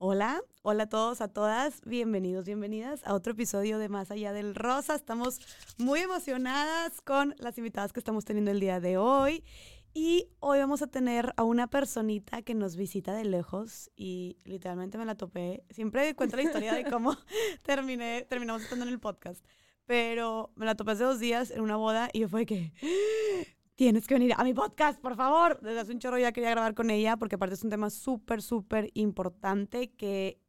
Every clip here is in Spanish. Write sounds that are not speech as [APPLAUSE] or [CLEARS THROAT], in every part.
Hola, hola a todos, a todas, bienvenidos, bienvenidas a otro episodio de Más Allá del Rosa. Estamos muy emocionadas con las invitadas que estamos teniendo el día de hoy. Y hoy vamos a tener a una personita que nos visita de lejos y literalmente me la topé. Siempre cuento la historia de cómo [LAUGHS] terminé, terminamos estando en el podcast. Pero me la topé hace dos días en una boda y yo fue que tienes que venir a mi podcast, por favor. Desde hace un chorro ya quería grabar con ella porque aparte es un tema súper, súper importante que,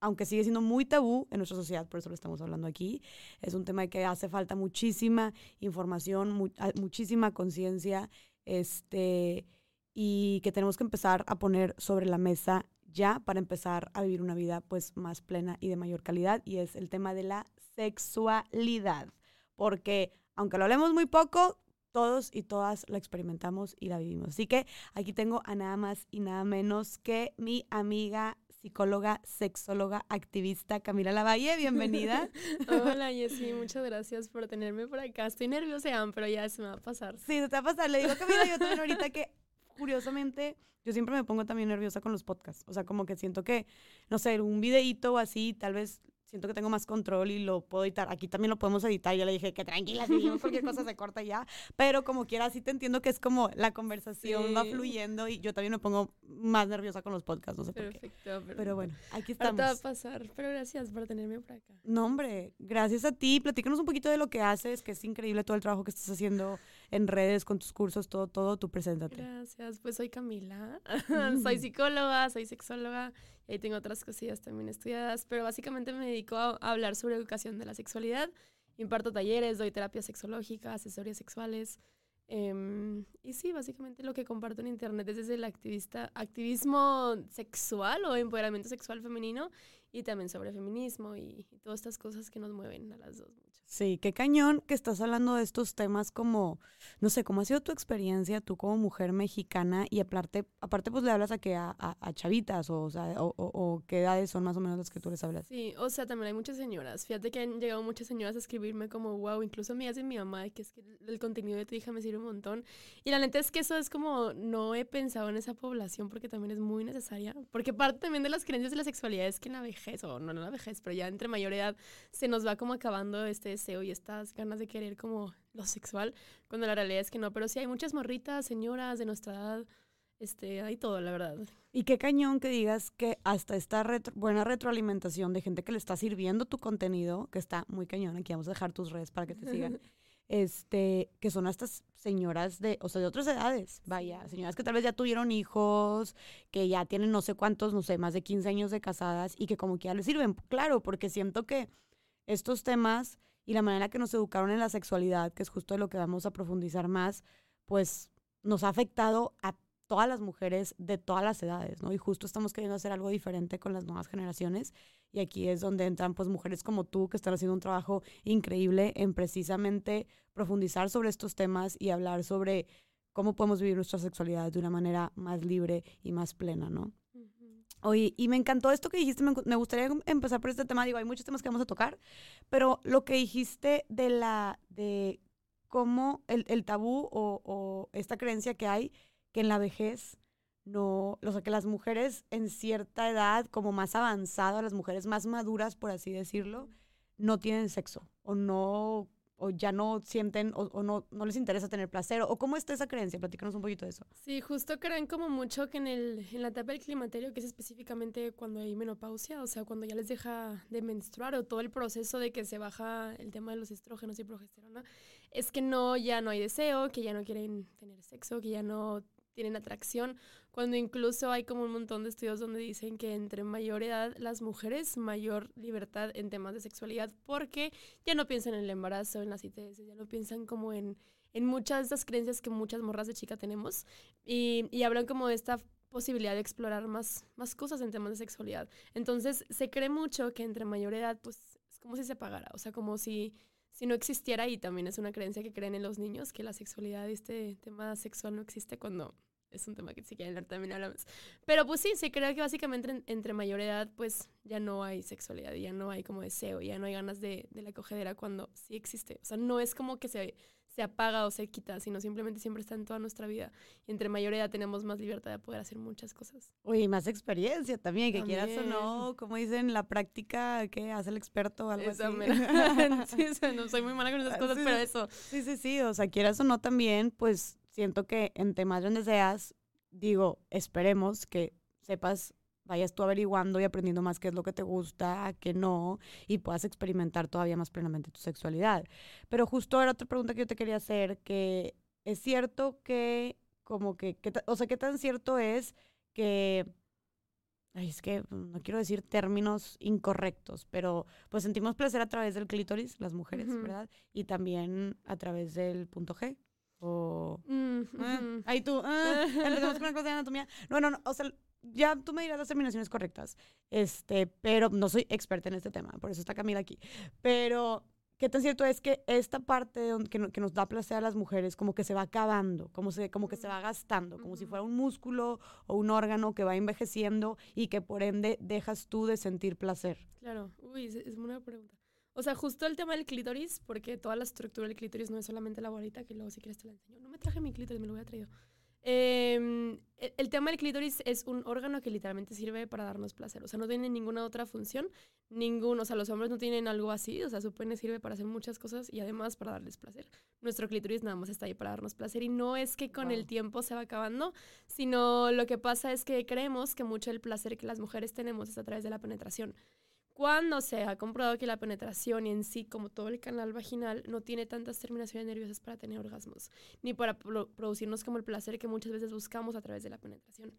aunque sigue siendo muy tabú en nuestra sociedad, por eso lo estamos hablando aquí, es un tema que hace falta muchísima información, muchísima conciencia, este, y que tenemos que empezar a poner sobre la mesa ya para empezar a vivir una vida pues más plena y de mayor calidad y es el tema de la sexualidad porque aunque lo hablemos muy poco todos y todas la experimentamos y la vivimos. Así que aquí tengo a nada más y nada menos que mi amiga psicóloga, sexóloga, activista Camila Lavalle. Bienvenida. [LAUGHS] Hola, Jessy. Muchas gracias por tenerme por acá. Estoy nerviosa, pero ya se me va a pasar. Sí, se te va a pasar. Le digo a Camila yo también ahorita que, curiosamente, yo siempre me pongo también nerviosa con los podcasts. O sea, como que siento que, no sé, un videíto o así, tal vez siento que tengo más control y lo puedo editar. Aquí también lo podemos editar. Yo le dije que tranquila, si cualquier cosa se corta ya. Pero como quiera, sí te entiendo que es como la conversación va fluyendo y yo también me pongo más nerviosa con los podcasts, no sé por qué. Pero, pero bueno, aquí estamos. va a pasar, pero gracias por tenerme por acá. No, hombre, gracias a ti. Platícanos un poquito de lo que haces, que es increíble todo el trabajo que estás haciendo en redes, con tus cursos, todo, todo, tú preséntate. Gracias, pues soy Camila, [LAUGHS] soy psicóloga, soy sexóloga y tengo otras cosillas también estudiadas, pero básicamente me dedico a, hablar sobre educación de la sexualidad. Imparto talleres, doy terapia sexológica, asesorías sexuales. Em, y sí, básicamente lo que comparto en internet es el activista, activismo sexual o empoderamiento sexual femenino y también sobre feminismo y todas estas cosas que nos mueven a las dos. Sí, qué cañón que estás hablando de estos temas como, no sé, ¿cómo ha sido tu experiencia tú como mujer mexicana? Y aparte, aparte pues le hablas a que a, a, chavitas o, o, sea, o, o, qué edades son más o menos las que tú les hablas. Sí, o sea, también hay muchas señoras. Fíjate que han llegado muchas señoras a escribirme como, wow, incluso a mí hace mi mamá, que es que el contenido de tu hija me sirve un montón. Y la neta es que eso es como, no he pensado en esa población porque también es muy necesaria. Porque parte también de las creencias de la sexualidad es que en la vejez, o no en la vejez, pero ya entre mayor edad se nos va como acabando este y estas ganas de querer como lo sexual, cuando la realidad es que no. Pero sí hay muchas morritas, señoras de nuestra edad, este, hay todo, la verdad. Y qué cañón que digas que hasta esta buena retroalimentación de gente que le está sirviendo tu contenido, que está muy cañón, aquí vamos a dejar tus redes para que te sigan, [LAUGHS] este, que son estas señoras de, o sea, de otras edades, vaya, señoras que tal vez ya tuvieron hijos, que ya tienen no sé cuántos, no sé, más de 15 años de casadas y que como que ya les sirven, claro, porque siento que estos temas y la manera que nos educaron en la sexualidad, que es justo de lo que vamos a profundizar más, pues nos ha afectado a todas las mujeres de todas las edades, ¿no? Y justo estamos queriendo hacer algo diferente con las nuevas generaciones y aquí es donde entran pues mujeres como tú que están haciendo un trabajo increíble en precisamente profundizar sobre estos temas y hablar sobre cómo podemos vivir nuestra sexualidad de una manera más libre y más plena, ¿no? Oye, y me encantó esto que dijiste, me, gustaría empezar por este tema, digo, hay muchos temas que vamos a tocar, pero lo que dijiste de la, de cómo el, el tabú o, o, esta creencia que hay que en la vejez no, o sea, que las mujeres en cierta edad, como más avanzada, las mujeres más maduras, por así decirlo, no tienen sexo o no o ya no sienten o, no, no les interesa tener placer? ¿O cómo está esa creencia? Platícanos un poquito de eso. Sí, justo creen como mucho que en, el, en la etapa del climaterio, que es específicamente cuando hay menopausia, o sea, cuando ya les deja de menstruar o todo el proceso de que se baja el tema de los estrógenos y progesterona, es que no, ya no hay deseo, que ya no quieren tener sexo, que ya no tienen atracción, cuando incluso hay como un montón de estudios donde dicen que entre mayor edad las mujeres mayor libertad en temas de sexualidad porque ya no piensan en el embarazo, en las ITS, ya no piensan como en, en muchas de estas creencias que muchas morras de chica tenemos y, y hablan como de esta posibilidad de explorar más, más cosas en temas de sexualidad. Entonces se cree mucho que entre mayor edad pues es como si se apagara, o sea, como si si no existiera, y también es una creencia que creen en los niños, que la sexualidad este tema sexual no existe cuando es un tema que si quieren también hablamos. Pero pues sí, se cree que básicamente entre mayor edad pues ya no hay sexualidad, ya no hay como deseo, ya no hay ganas de, de la cogedera cuando sí existe. O sea, no es como que se, se apaga o se quita, sino simplemente siempre está en toda nuestra vida. Y entre mayor edad tenemos más libertad de poder hacer muchas cosas. Oye, y más experiencia también, que quieras o no, como dicen, la práctica que hace el experto o algo así. [LAUGHS] sí, no soy muy mala con esas cosas, pero eso. Sí, sí, sí, o sea, quieras o no también, pues siento que en temas donde seas, digo, esperemos que sepas vayas tú averiguando y aprendiendo más qué es lo que te gusta, qué no, y puedas experimentar todavía más plenamente tu sexualidad. Pero justo era otra pregunta que yo te quería hacer, que es cierto que, como que, o sea, qué tan cierto es que, ay, es que no quiero decir términos incorrectos, pero pues sentimos placer a través del clítoris, las mujeres, ¿verdad? Y también a través del punto G. O. Mm, eh, ahí tú. Ah, [LAUGHS] empezamos con una cosa de anatomía. No, no, no. O sea, ya tú me dirás las terminaciones correctas. Este, pero no soy experta en este tema, por eso está Camila aquí. Pero qué tan cierto es que esta parte que, que, nos da placer a las mujeres como que se va acabando, como, se, como que se va gastando, como si fuera un músculo o un órgano que va envejeciendo y que por ende dejas tú de sentir placer. Claro, uy, es, es una pregunta. O sea, justo el tema del clítoris, porque toda la estructura del clítoris no es solamente la bolita, que luego si quieres te la enseño. No me traje mi clítoris, me lo voy a traído. Em, el, tema del clítoris es un órgano que literalmente sirve para darnos placer. O sea, no tiene ninguna otra función. Ningún, o sea, los hombres no tienen algo así. O sea, su pene sirve para hacer muchas cosas y además para darles placer. Nuestro clítoris nada más está ahí para darnos placer. Y no es que con el tiempo se va acabando, sino lo que pasa es que creemos que mucho el placer que las mujeres tenemos es a través de la penetración cuando se ha comprobado que la penetración y en sí, como todo el canal vaginal, no tiene tantas terminaciones nerviosas para tener orgasmos, ni para producirnos como el placer que muchas veces buscamos a través de la penetración.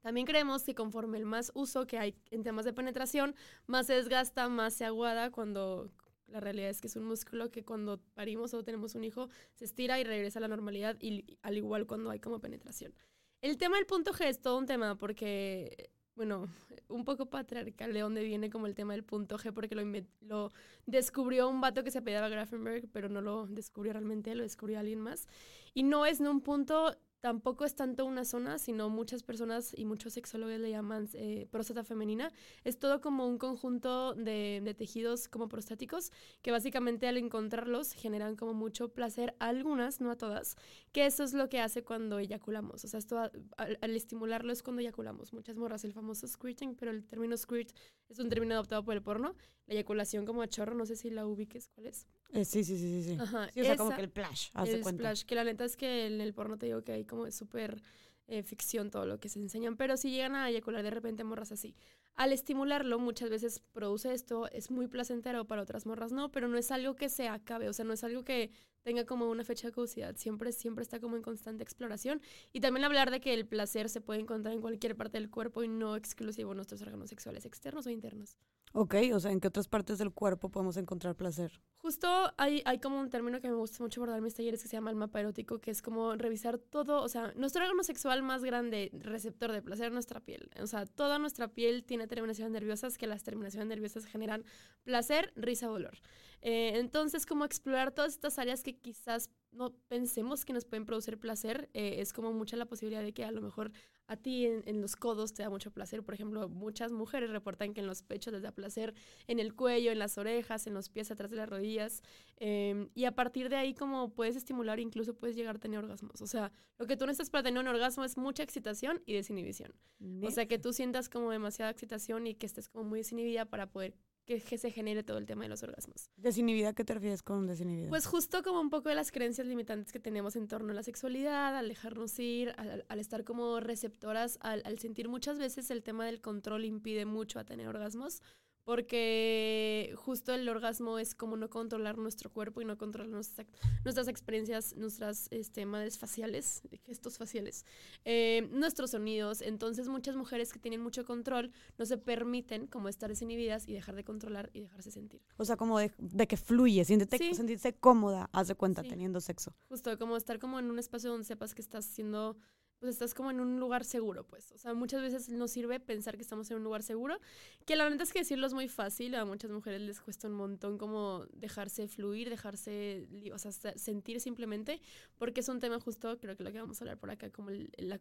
También creemos que conforme el más uso que hay en temas de penetración, más se desgasta, más se aguada cuando la realidad es que es un músculo que cuando parimos o tenemos un hijo se estira y regresa a la normalidad y al igual cuando hay como penetración. El tema del punto G es todo un tema porque bueno, [LAUGHS] un poco patriarcal de dónde viene como el tema del punto G, porque lo, lo descubrió un vato que se apellidaba Grafenberg, pero no lo descubrió realmente, lo descubrió alguien más. Y no es un punto tampoco es tanto una zona, sino muchas personas y muchos sexólogos le llaman eh, próstata femenina. Es todo como un conjunto de, de, tejidos como prostáticos que básicamente al encontrarlos generan como mucho placer a algunas, no a todas, que eso es lo que hace cuando eyaculamos. O sea, esto al, estimularlo es cuando eyaculamos. Muchas morras, el famoso squirting, pero el término squirt es un término adoptado por el porno. La eyaculación como a chorro, no sé si la ubiques, ¿cuál es? Eh, sí, sí, sí, sí. Ajá, sí o sea, como que el splash, el splash, que la neta es que en el porno te digo que hay como súper eh, ficción todo lo que se enseñan, pero si llegan a eyacular de repente morras así. Al estimularlo, muchas veces produce esto, es muy placentero, para otras morras no, pero no es algo que se acabe, o sea, no es algo que tenga como una fecha de caducidad, siempre, siempre está como en constante exploración. Y también hablar de que el placer se puede encontrar en cualquier parte del cuerpo y no exclusivo en nuestros órganos sexuales externos o internos. Ok, o sea, ¿en qué otras partes del cuerpo podemos encontrar placer? Justo hay, hay como un término que me gusta mucho abordar en mis talleres que se llama el mapa erótico, que es como revisar todo, o sea, nuestro órgano sexual más grande, receptor de placer, nuestra piel. O sea, toda nuestra piel tiene terminaciones nerviosas, que las terminaciones nerviosas generan placer, risa, dolor. Eh, entonces, como explorar todas estas áreas que quizás no pensemos que nos pueden producir placer, eh, es como mucha la posibilidad de que a lo mejor a ti en, los codos te da mucho placer. Por ejemplo, muchas mujeres reportan que en los pechos les da placer, en el cuello, en las orejas, en los pies, atrás de las rodillas. Em, y a partir de ahí, como puedes estimular, incluso puedes llegar a tener orgasmos. O sea, lo que tú necesitas para tener un orgasmo es mucha excitación y desinhibición. O sea, que tú sientas como demasiada excitación y que estés como muy desinhibida para poder que, se genere todo el tema de los orgasmos. ¿Desinhibida qué te refieres con desinhibida? Pues justo como un poco de las creencias limitantes que tenemos en torno a la sexualidad, al dejarnos ir, al, estar como receptoras, al, al sentir muchas veces el tema del control impide mucho a tener orgasmos porque justo el orgasmo es como no controlar nuestro cuerpo y no controlar nuestras, nuestras experiencias, nuestras este, madres faciales, gestos faciales, eh, nuestros sonidos. Entonces muchas mujeres que tienen mucho control no se permiten como estar desinhibidas y dejar de controlar y dejarse sentir. O sea, como de, que fluye, siéntete, sentirse cómoda, haz de cuenta, teniendo sexo. Justo, como estar como en un espacio donde sepas que estás siendo pues estás como en un lugar seguro, pues. O sea, muchas veces nos sirve pensar que estamos en un lugar seguro, que la verdad es que decirlo es muy fácil, a muchas mujeres les cuesta un montón como dejarse fluir, dejarse, o sea, sentir simplemente, porque es un tema justo, creo que lo que vamos a hablar por acá, como la,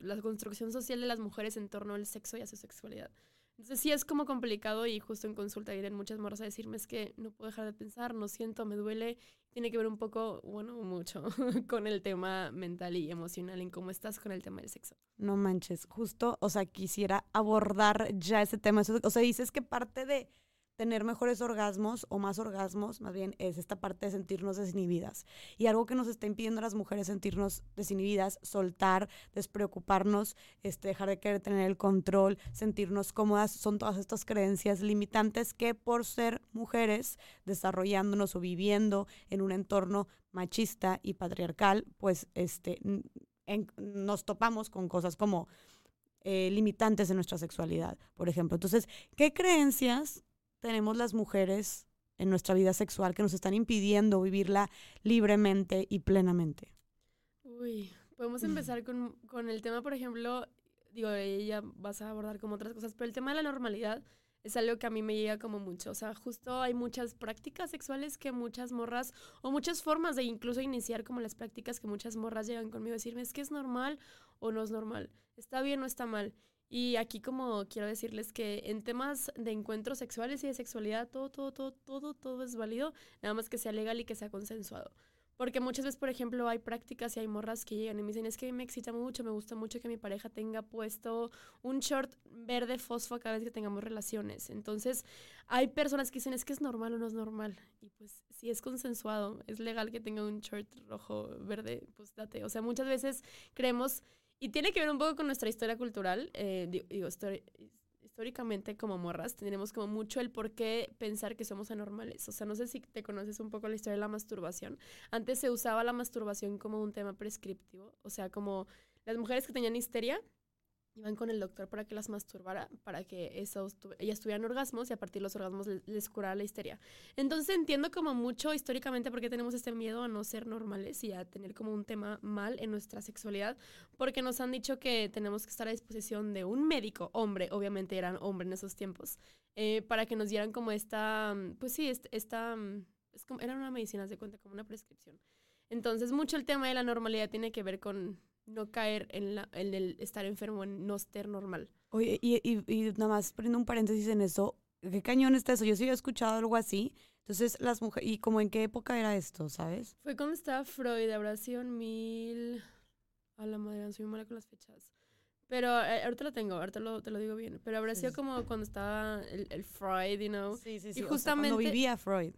la construcción social de las mujeres en torno al sexo y a su sexualidad. Entonces sí es como complicado y justo en consulta vienen muchas morras a decirme es que no puedo dejar de pensar, no siento, me duele. Tiene que ver un poco, bueno, mucho [LAUGHS] con el tema mental y emocional en cómo estás con el tema del sexo. No manches, justo, o sea, quisiera abordar ya ese tema. O sea, dices que parte de tener mejores orgasmos o más orgasmos, más bien es esta parte de sentirnos desinhibidas. Y algo que nos está impidiendo a las mujeres sentirnos desinhibidas, soltar, despreocuparnos, este, dejar de querer tener el control, sentirnos cómodas, son todas estas creencias limitantes que por ser mujeres, desarrollándonos o viviendo en un entorno machista y patriarcal, pues este, nos topamos con cosas como eh, limitantes de nuestra sexualidad, por ejemplo. Entonces, ¿qué creencias tenemos las mujeres en nuestra vida sexual que nos están impidiendo vivirla libremente y plenamente? Uy, podemos empezar con, con el tema, por ejemplo, digo, ella vas a abordar como otras cosas, pero el tema de la normalidad es algo que a mí me llega como mucho. O sea, justo hay muchas prácticas sexuales que muchas morras, o muchas formas de incluso iniciar como las prácticas que muchas morras llegan conmigo a decirme, es que es normal o no es normal, está bien o está mal. Y aquí como quiero decirles que en temas de encuentros sexuales y de sexualidad, todo, todo, todo, todo, todo es válido, nada más que sea legal y que sea consensuado. Porque muchas veces, por ejemplo, hay prácticas y hay morras que llegan y me dicen, es que me excita mucho, me gusta mucho que mi pareja tenga puesto un short verde fosfo cada vez que tengamos relaciones. Entonces, hay personas que dicen, es que es normal o no es normal. Y pues, si es consensuado, es legal que tenga un short rojo, verde, pues date. O sea, muchas veces creemos y tiene que ver un poco con nuestra historia cultural. Eh, digo, históricamente como morras tenemos como mucho el por qué pensar que somos anormales. O sea, no sé si te conoces un poco la historia de la masturbación. Antes se usaba la masturbación como un tema prescriptivo. O sea, como las mujeres que tenían histeria iban con el doctor para que las masturbara, para que esos, ellas tuvieran orgasmos y a partir de los orgasmos les, curara la histeria. Entonces entiendo como mucho históricamente por qué tenemos este miedo a no ser normales y a tener como un tema mal en nuestra sexualidad, porque nos han dicho que tenemos que estar a disposición de un médico, hombre, obviamente eran hombre en esos tiempos, eh, para que nos dieran como esta, pues sí, esta, es como, eran una medicina, se cuenta, como una prescripción. Entonces mucho el tema de la normalidad tiene que ver con no caer en, la, en el estar enfermo, en no estar normal. Oye, y, y, y nada más poniendo un paréntesis en eso, ¿qué cañón está eso? Yo sí había escuchado algo así. Entonces, las mujeres, ¿y como en qué época era esto, sabes? Fue cuando estaba Freud, habrá sido en mil... A la madre, soy muy mala con las fechas. Pero eh, ahorita lo tengo, ahorita lo, te lo digo bien. Pero habrá sido como cuando estaba el, el, Freud, you know. Sí, sí, sí. Y justamente. cuando vivía Freud.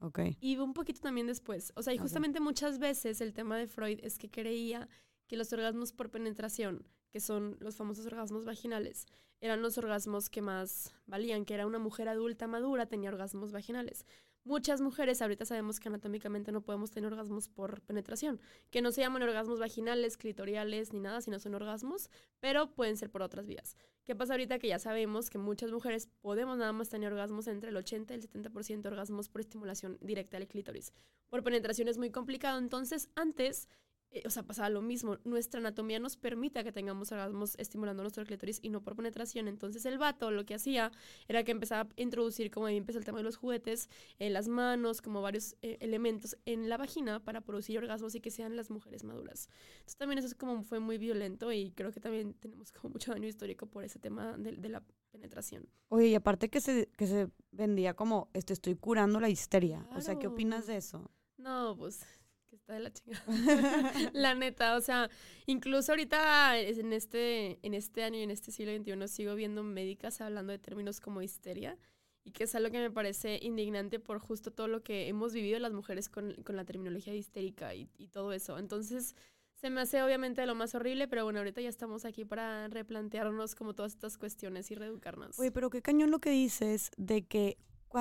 Ok. Y un poquito también después. O sea, y justamente muchas veces el tema de Freud es que creía que los orgasmos por penetración, que son los famosos orgasmos vaginales, eran los orgasmos que más valían, que era una mujer adulta madura tenía orgasmos vaginales. Muchas mujeres ahorita sabemos que anatómicamente no podemos tener orgasmos por penetración, que no se llaman orgasmos vaginales, clitoriales ni nada, sino son orgasmos, pero pueden ser por otras vías. ¿Qué pasa ahorita que ya sabemos que muchas mujeres podemos nada más tener orgasmos entre el 80 y el 70% de orgasmos por estimulación directa al clítoris? Por penetración es muy complicado, entonces antes o sea, pasaba lo mismo. Nuestra anatomía nos permite que tengamos orgasmos estimulando nuestro clítoris y no por penetración. Entonces el vato lo que hacía era que empezaba a introducir, como ahí empezó el tema de los juguetes, en las manos, como varios eh, elementos en la vagina para producir orgasmos y que sean las mujeres maduras. Entonces también eso es como fue muy violento y creo que también tenemos como mucho daño histórico por ese tema de, de la penetración. Oye, y aparte que se, que se vendía como, este, estoy curando la histeria. O sea, ¿qué opinas de eso? No, pues de la chingada. [LAUGHS] la neta, o sea, incluso ahorita en este, en este año y en este siglo XXI sigo viendo médicas hablando de términos como histeria y que es algo que me parece indignante por justo todo lo que hemos vivido las mujeres con, con la terminología histérica y, y, todo eso. Entonces, se me hace obviamente lo más horrible, pero bueno, ahorita ya estamos aquí para replantearnos como todas estas cuestiones y reeducarnos. Oye, pero qué cañón lo que dices de que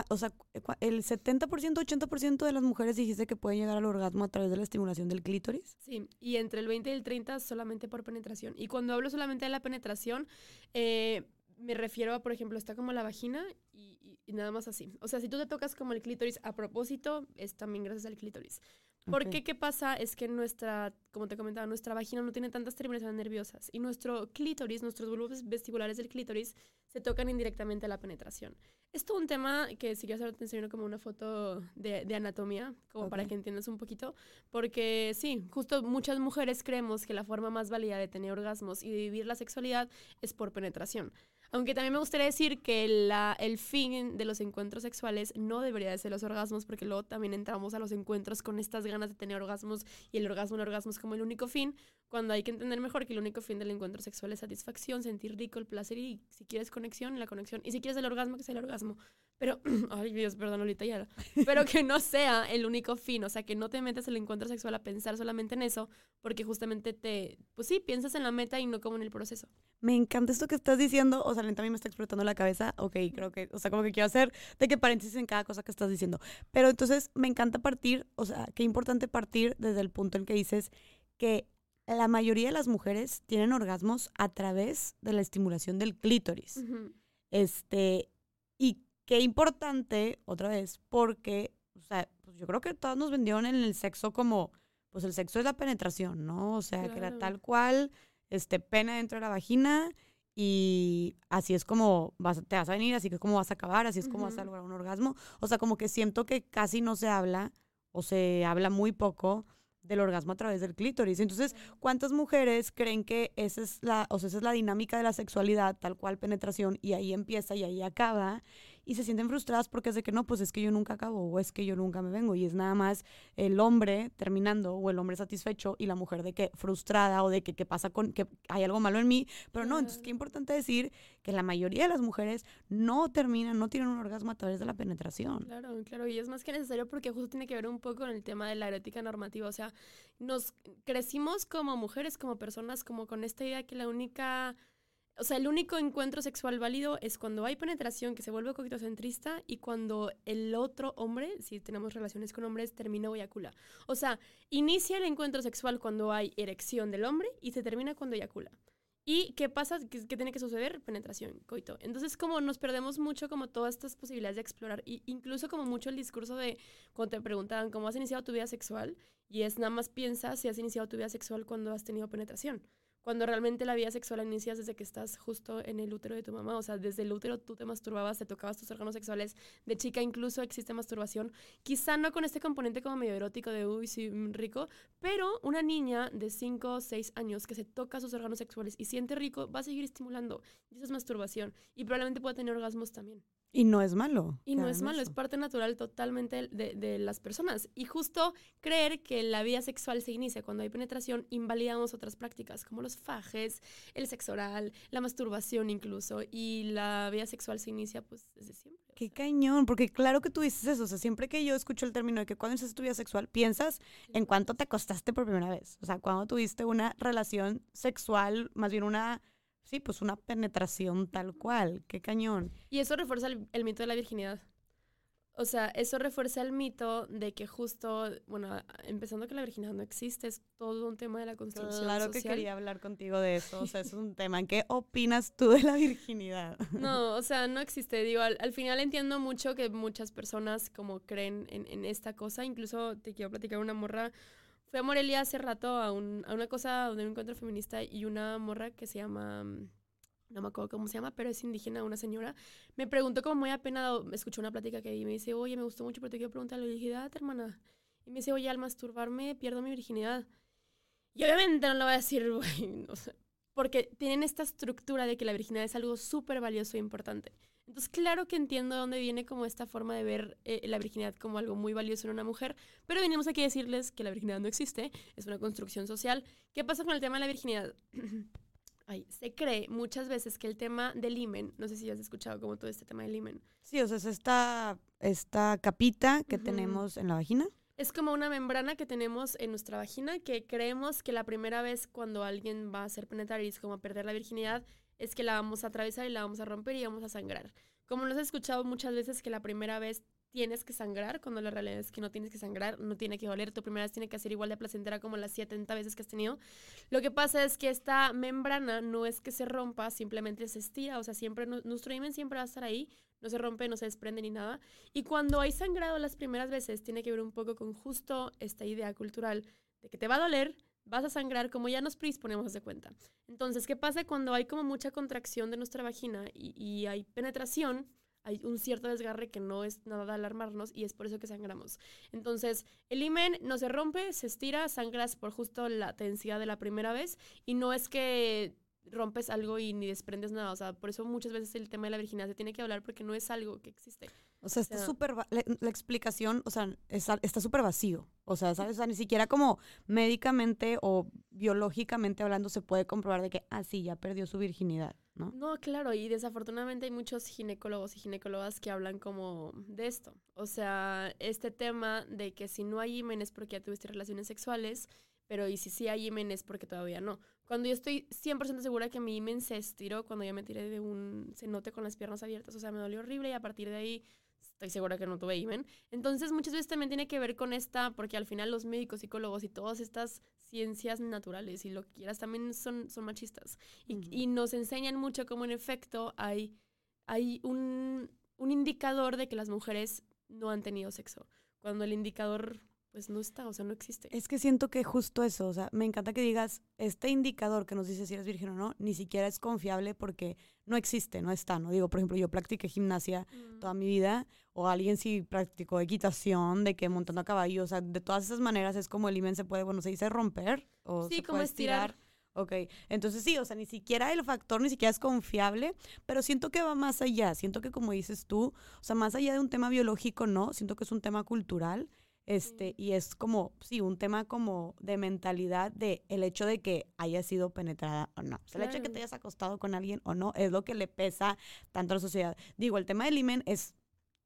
o sea, el 70%, 80% de las mujeres dijiste que pueden llegar al orgasmo a través de la estimulación del clítoris. Sí, y entre el 20 y el 30 solamente por penetración. Y cuando hablo solamente de la penetración, eh, me refiero a, por ejemplo, está como la vagina y, nada más así. O sea, si tú te tocas como el clítoris a propósito, es también gracias al clítoris. Porque qué pasa es que nuestra, como te comentaba, nuestra vagina no tiene tantas terminaciones nerviosas y nuestro clítoris, nuestros bulbos vestibulares del clítoris se tocan indirectamente a la penetración. Esto es un tema que si quieres ahora te enseño como una foto de, de anatomía, como para que entiendas un poquito, porque sí, justo muchas mujeres creemos que la forma más válida de tener orgasmos y de vivir la sexualidad es por penetración. Aunque también me gustaría decir que el fin de los encuentros sexuales no debería de ser los orgasmos, porque luego también entramos a los encuentros con estas ganas de tener orgasmos y el orgasmo, el orgasmo es como el único fin, cuando hay que entender mejor que el único fin del encuentro sexual es satisfacción, sentir rico, el placer y si quieres conexión, la conexión. Y si quieres el orgasmo, que sea el orgasmo. Pero, [CLEARS THROAT] ay Dios, perdón, Lolita ya. Pero que no sea el único fin, o sea, que no te metas el encuentro sexual a pensar solamente en eso, porque justamente te, pues sí, piensas en la meta y no como en el proceso. Me encanta esto que estás diciendo, también me está explotando la cabeza, ok, creo que, o sea, como que quiero hacer de que paréntesis en cada cosa que estás diciendo. Pero entonces me encanta partir, o sea, qué importante partir desde el punto en que dices que la mayoría de las mujeres tienen orgasmos a través de la estimulación del clítoris. Este, y qué importante, otra vez, porque, o sea, pues yo creo que todos nos vendieron en el sexo como, pues el sexo es la penetración, ¿no? O sea, que era tal cual, este, pena dentro de la vagina y así es como vas, te vas a venir, así es como vas a acabar, así es como vas a lograr un orgasmo. O sea, como que siento que casi no se habla o se habla muy poco del orgasmo a través del clítoris. Entonces, ¿cuántas mujeres creen que esa es la, o sea, esa es la dinámica de la sexualidad, tal cual penetración, y ahí empieza y ahí acaba? Y se sienten frustradas porque es de que no, pues es que yo nunca acabo o es que yo nunca me vengo. Y es nada más el hombre terminando o el hombre satisfecho y la mujer de que frustrada o de que qué pasa con que hay algo malo en mí, pero no, entonces qué importante decir que la mayoría de las mujeres no terminan, no tienen un orgasmo a través de la penetración. Claro, claro, y es más que necesario porque justo tiene que ver un poco con el tema de la erótica normativa, o sea, nos crecimos como mujeres, como personas, como con esta idea que la única o sea, el único encuentro sexual válido es cuando hay penetración que se vuelve coquitocentrista y cuando el otro hombre, si tenemos relaciones con hombres, termina eyacula. O sea, inicia el encuentro sexual cuando hay erección del hombre y se termina cuando eyacula. ¿Y qué pasa? ¿Qué, tiene que suceder? Penetración, coito. Entonces, como nos perdemos mucho como todas estas posibilidades de explorar, y incluso como mucho el discurso de cuando te preguntaban cómo has iniciado tu vida sexual, y es nada más piensa si has iniciado tu vida sexual cuando has tenido penetración cuando realmente la vida sexual inicias desde que estás justo en el útero de tu mamá, o sea, desde el útero tú te masturbabas, te tocabas tus órganos sexuales, de chica incluso existe masturbación, quizá no con este componente como medio erótico de, uy, sí, mm, rico, pero una niña de 5 o 6 años que se toca sus órganos sexuales y siente rico, va a seguir estimulando, y eso es masturbación, y probablemente pueda tener orgasmos también. Y no es malo. Y no es malo, es parte natural totalmente de, de, las personas. Y justo creer que la vida sexual se inicia cuando hay penetración, invalidamos otras prácticas como los fajes, el sexo oral, la masturbación incluso. Y la vida sexual se inicia pues desde siempre. Qué cañón, porque claro que tú dices eso. O sea, siempre que yo escucho el término de que cuando es tu vida sexual, piensas en cuánto te acostaste por primera vez. O sea, cuando tuviste una relación sexual, más bien una Sí, pues una penetración tal cual, qué cañón. Y eso refuerza el, mito de la virginidad. O sea, eso refuerza el mito de que justo, bueno, empezando que la virginidad no existe, es todo un tema de la construcción Claro que quería hablar contigo de eso, o sea, es un [LAUGHS] tema. ¿Qué opinas tú de la virginidad? No, o sea, no existe. Digo, al, final entiendo mucho que muchas personas como creen en, en, esta cosa. Incluso te quiero platicar una morra Fui a Morelia hace rato a, a una cosa de un encuentro feminista y una morra que se llama, mm, no me acuerdo cómo se llama, pero es indígena, una señora, me preguntó como muy apenado, escuchó una plática que di me dice, oye, me gustó mucho, pero te quiero preguntar, dije, date, hermana. Y me dice, oye, al masturbarme pierdo mi virginidad. Y obviamente no lo voy a decir, [LAUGHS] güey, porque tienen esta estructura de que la virginidad es algo súper valioso e importante. Entonces, claro que entiendo de dónde viene como esta forma de ver eh, la virginidad como algo muy valioso en una mujer, pero venimos aquí a decirles que la virginidad no existe, es una construcción social. ¿Qué pasa con el tema de la virginidad? [CLEARS THROAT] Ay, se cree muchas veces que el tema del himen, no sé si has escuchado como todo este tema del himen. Sí, o sea, es esta, esta capita que tenemos en la vagina. Es como una membrana que tenemos en nuestra vagina que creemos que la primera vez cuando alguien va a ser penetrar y es como perder la virginidad, es que la vamos a atravesar y la vamos a romper y vamos a sangrar. Como nos has escuchado muchas veces que la primera vez tienes que sangrar, cuando la realidad es que no tienes que sangrar, no tiene que doler, tu primera vez tiene que ser igual de placentera como las 70 veces que has tenido. Lo que pasa es que esta membrana no es que se rompa, simplemente se estira, o sea, siempre nuestro imen siempre va a estar ahí, no se rompe, no se desprende ni nada. Y cuando hay sangrado las primeras veces, tiene que ver un poco con justo esta idea cultural de que te va a doler, vas a sangrar como ya nos predisponemos de cuenta. Entonces, ¿qué pasa cuando hay como mucha contracción de nuestra vagina y, hay penetración? Hay un cierto desgarre que no es nada de alarmarnos y es por eso que sangramos. Entonces, el imen no se rompe, se estira, sangras por justo la tensidad de la primera vez y no es que rompes algo y ni desprendes nada. O sea, por eso muchas veces el tema de la virginidad se tiene que hablar porque no es algo que existe. O sea, está súper, la, la, explicación, o sea, está súper vacío. O sea, ¿sabes? O sea, ni siquiera como médicamente o biológicamente hablando se puede comprobar de que, ah, sí, ya perdió su virginidad, ¿no? No, claro, y desafortunadamente hay muchos ginecólogos y ginecólogas que hablan como de esto. O sea, este tema de que si no hay himen es porque ya tuviste relaciones sexuales, pero y si sí hay himen es porque todavía no. Cuando yo estoy 100% segura que mi himen se estiró cuando ya me tiré de un cenote con las piernas abiertas, o sea, me dolió horrible y a partir de ahí estoy segura que no tuve imen. Entonces, muchas veces también tiene que ver con esta, porque al final los médicos, psicólogos y todas estas ciencias naturales y lo que quieras también son, son machistas. Y, nos enseñan mucho cómo en efecto hay, hay un, un indicador de que las mujeres no han tenido sexo. Cuando el indicador pues no está, o sea, no existe. Es que siento que justo eso, o sea, me encanta que digas, este indicador que nos dice si eres virgen o no, ni siquiera es confiable porque no existe, no está, ¿no? Digo, por ejemplo, yo practiqué gimnasia mm. toda mi vida, o alguien sí practicó equitación, de que montando a caballo, o sea, de todas esas maneras es como el imen se puede, bueno, se dice romper, o sí, se como estirar. Ok, entonces sí, o sea, ni siquiera el factor ni siquiera es confiable, pero siento que va más allá, siento que como dices tú, o sea, más allá de un tema biológico, no, siento que es un tema cultural este, y es como, sí, un tema como de mentalidad de el hecho de que haya sido penetrada o no. el hecho de que te hayas acostado con alguien o no es lo que le pesa tanto a la sociedad. Digo, el tema del imen es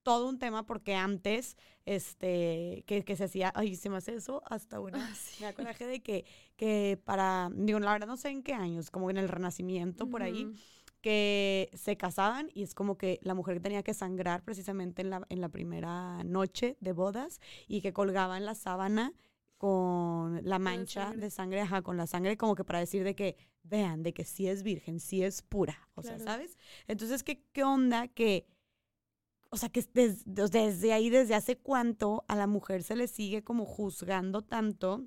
todo un tema porque antes, este, que, que se hacía, ay, se me hace eso hasta una, ah, me da coraje de que, que para, digo, la verdad no sé en qué años, como en el Renacimiento, por ahí, que se casaban y es como que la mujer tenía que sangrar precisamente en la, en la primera noche de bodas y que colgaba en la sábana con la mancha de sangre, ajá, con la sangre como que para decir de que vean, de que sí es virgen, sí es pura, o sea, ¿sabes? Entonces, ¿qué, ¿qué onda que, o sea, que desde ahí, desde hace cuánto a la mujer se le sigue como juzgando tanto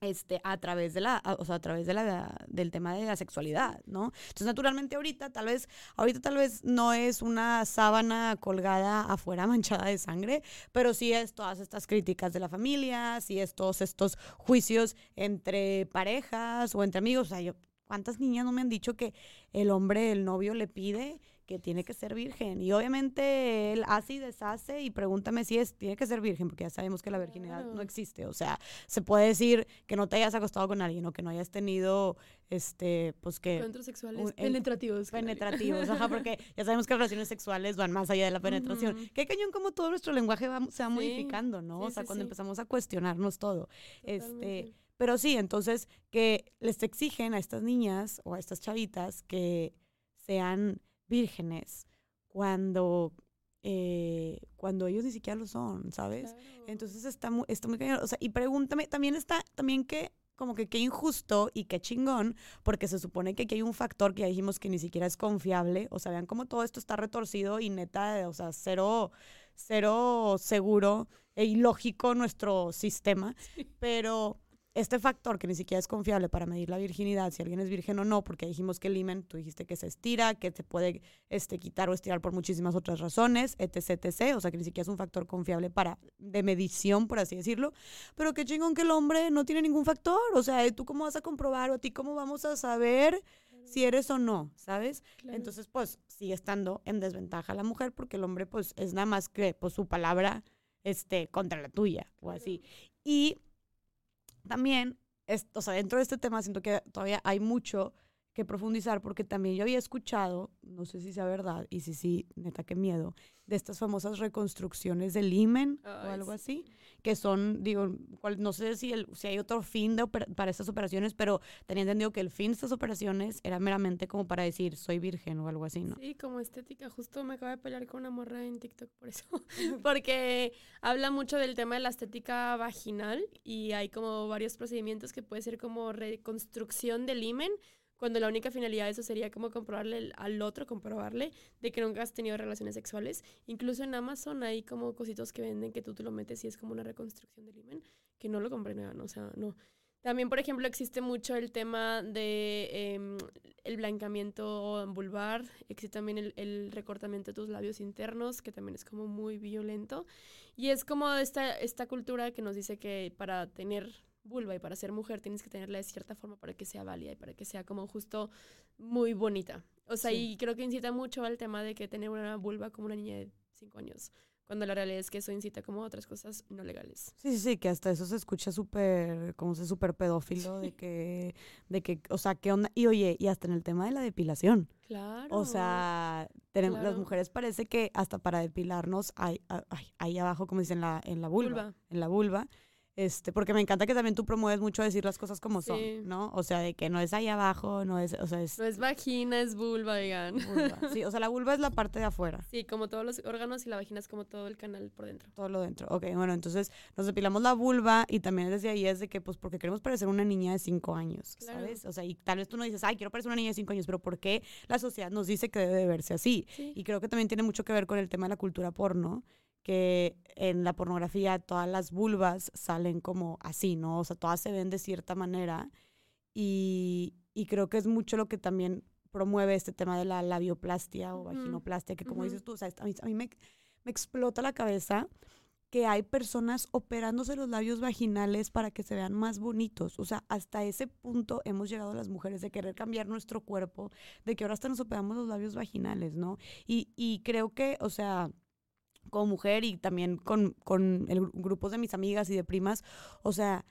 este, a través de la, o sea, a través de la, del tema de la sexualidad, ¿no? Entonces, naturalmente ahorita tal vez, ahorita tal vez no es una sábana colgada afuera [LAUGHS] manchada de sangre, pero sí es todas estas críticas de la familia, sí es todos estos juicios entre parejas o entre amigos, o sea, yo, ¿cuántas niñas no me han dicho que el hombre, el novio le pide que tiene que ser virgen. Y obviamente él hace y deshace y pregúntame si es, tiene que ser virgen, porque ya sabemos que la virginidad no existe. O sea, se puede decir que no te hayas acostado con alguien o que no hayas tenido, este, pues que... Encuentros sexuales penetrativos. Penetrativos, ajá, porque [LAUGHS] ya sabemos que las relaciones sexuales van más allá de la penetración. Qué cañón como todo nuestro lenguaje va, se va modificando, ¿no? o sea, cuando empezamos a cuestionarnos todo. Este... Pero sí, entonces que les exigen a estas niñas o a estas chavitas que sean vírgenes cuando, eh, cuando ellos ni siquiera lo son, ¿sabes? Entonces está muy, está muy cañón. O sea, y pregúntame, también está, también que como que qué injusto y qué chingón, porque se supone que aquí hay un factor que ya dijimos que ni siquiera es confiable. O sea, vean cómo todo esto está retorcido y neta, o sea, cero, cero seguro e ilógico nuestro sistema. Pero este factor que ni siquiera es confiable para medir la virginidad, si alguien es virgen o no, porque dijimos que el imen, tú dijiste que se estira, que se puede este, quitar o estirar por muchísimas otras razones, etc, etc. O sea, que ni siquiera es un factor confiable para, de medición, por así decirlo. Pero qué chingón que el hombre no tiene ningún factor. O sea, ¿tú cómo vas a comprobar o a ti cómo vamos a saber si eres o no? ¿Sabes? Entonces, pues, sigue estando en desventaja la mujer porque el hombre, pues, es nada más que, pues, su palabra, este, contra la tuya o así. Y también, o sea, dentro de este tema siento que todavía hay mucho que profundizar porque también yo había escuchado, no sé si sea verdad y si sí, neta, qué miedo, de estas famosas reconstrucciones del imen o algo así, que son, digo, no sé si, el, si hay otro fin de para estas operaciones, pero tenía entendido que el fin de estas operaciones era meramente como para decir, soy virgen o algo así, ¿no? Sí, como estética. Justo me acabo de pelear con una morra en TikTok por eso, [LAUGHS] porque habla mucho del tema de la estética vaginal y hay como varios procedimientos que puede ser como reconstrucción del imen, cuando la única finalidad de eso sería como comprobarle al otro, comprobarle de que nunca has tenido relaciones sexuales. Incluso en Amazon hay como cositos que venden que tú te lo metes y es como una reconstrucción del imen, que no lo compré nada, o sea, no. También, por ejemplo, existe mucho el tema de em, el blancamiento vulvar, existe también el, el, recortamiento de tus labios internos, que también es como muy violento. Y es como esta, esta cultura que nos dice que para tener vulva y para ser mujer tienes que tenerla de cierta forma para que sea válida y para que sea como justo muy bonita. O sea, y creo que incita mucho al tema de que tener una vulva como una niña de 5 años cuando la realidad es que eso incita como a otras cosas no legales. Sí, sí, sí, que hasta eso se escucha súper, como se súper pedófilo, de que, de que, o sea, ¿qué onda? Y oye, y hasta en el tema de la depilación. Claro. O sea, tenemos, las mujeres parece que hasta para depilarnos hay, hay, ahí abajo, como dicen, la, en la vulva. En la vulva este, porque me encanta que también tú promueves mucho decir las cosas como son, ¿no? O sea, de que no es ahí abajo, no es, o sea, es... No es vagina, es vulva, digan. [LAUGHS] Sí, o sea, la vulva es la parte de afuera. Sí, como todos los órganos y la vagina es como todo el canal por dentro. Todo lo dentro. Ok, bueno, entonces nos depilamos la vulva y también desde ahí es de que, pues, porque queremos parecer una niña de cinco años, ¿sabes? O sea, y tal vez tú no dices, ay, quiero parecer una niña de cinco años, pero ¿por qué la sociedad nos dice que debe de verse así? Y creo que también tiene mucho que ver con el tema de la cultura porno que en la pornografía todas las vulvas salen como así, ¿no? O sea, todas se ven de cierta manera y, y creo que es mucho lo que también promueve este tema de la labioplastia o vaginoplastia, que como dices tú, o sea, a mí, me, me, explota la cabeza que hay personas operándose los labios vaginales para que se vean más bonitos. O sea, hasta ese punto hemos llegado las mujeres de querer cambiar nuestro cuerpo, de que ahora hasta nos operamos los labios vaginales, ¿no? Y, y creo que, o sea, como mujer y también con, con el, grupos de mis amigas y de primas, o sea,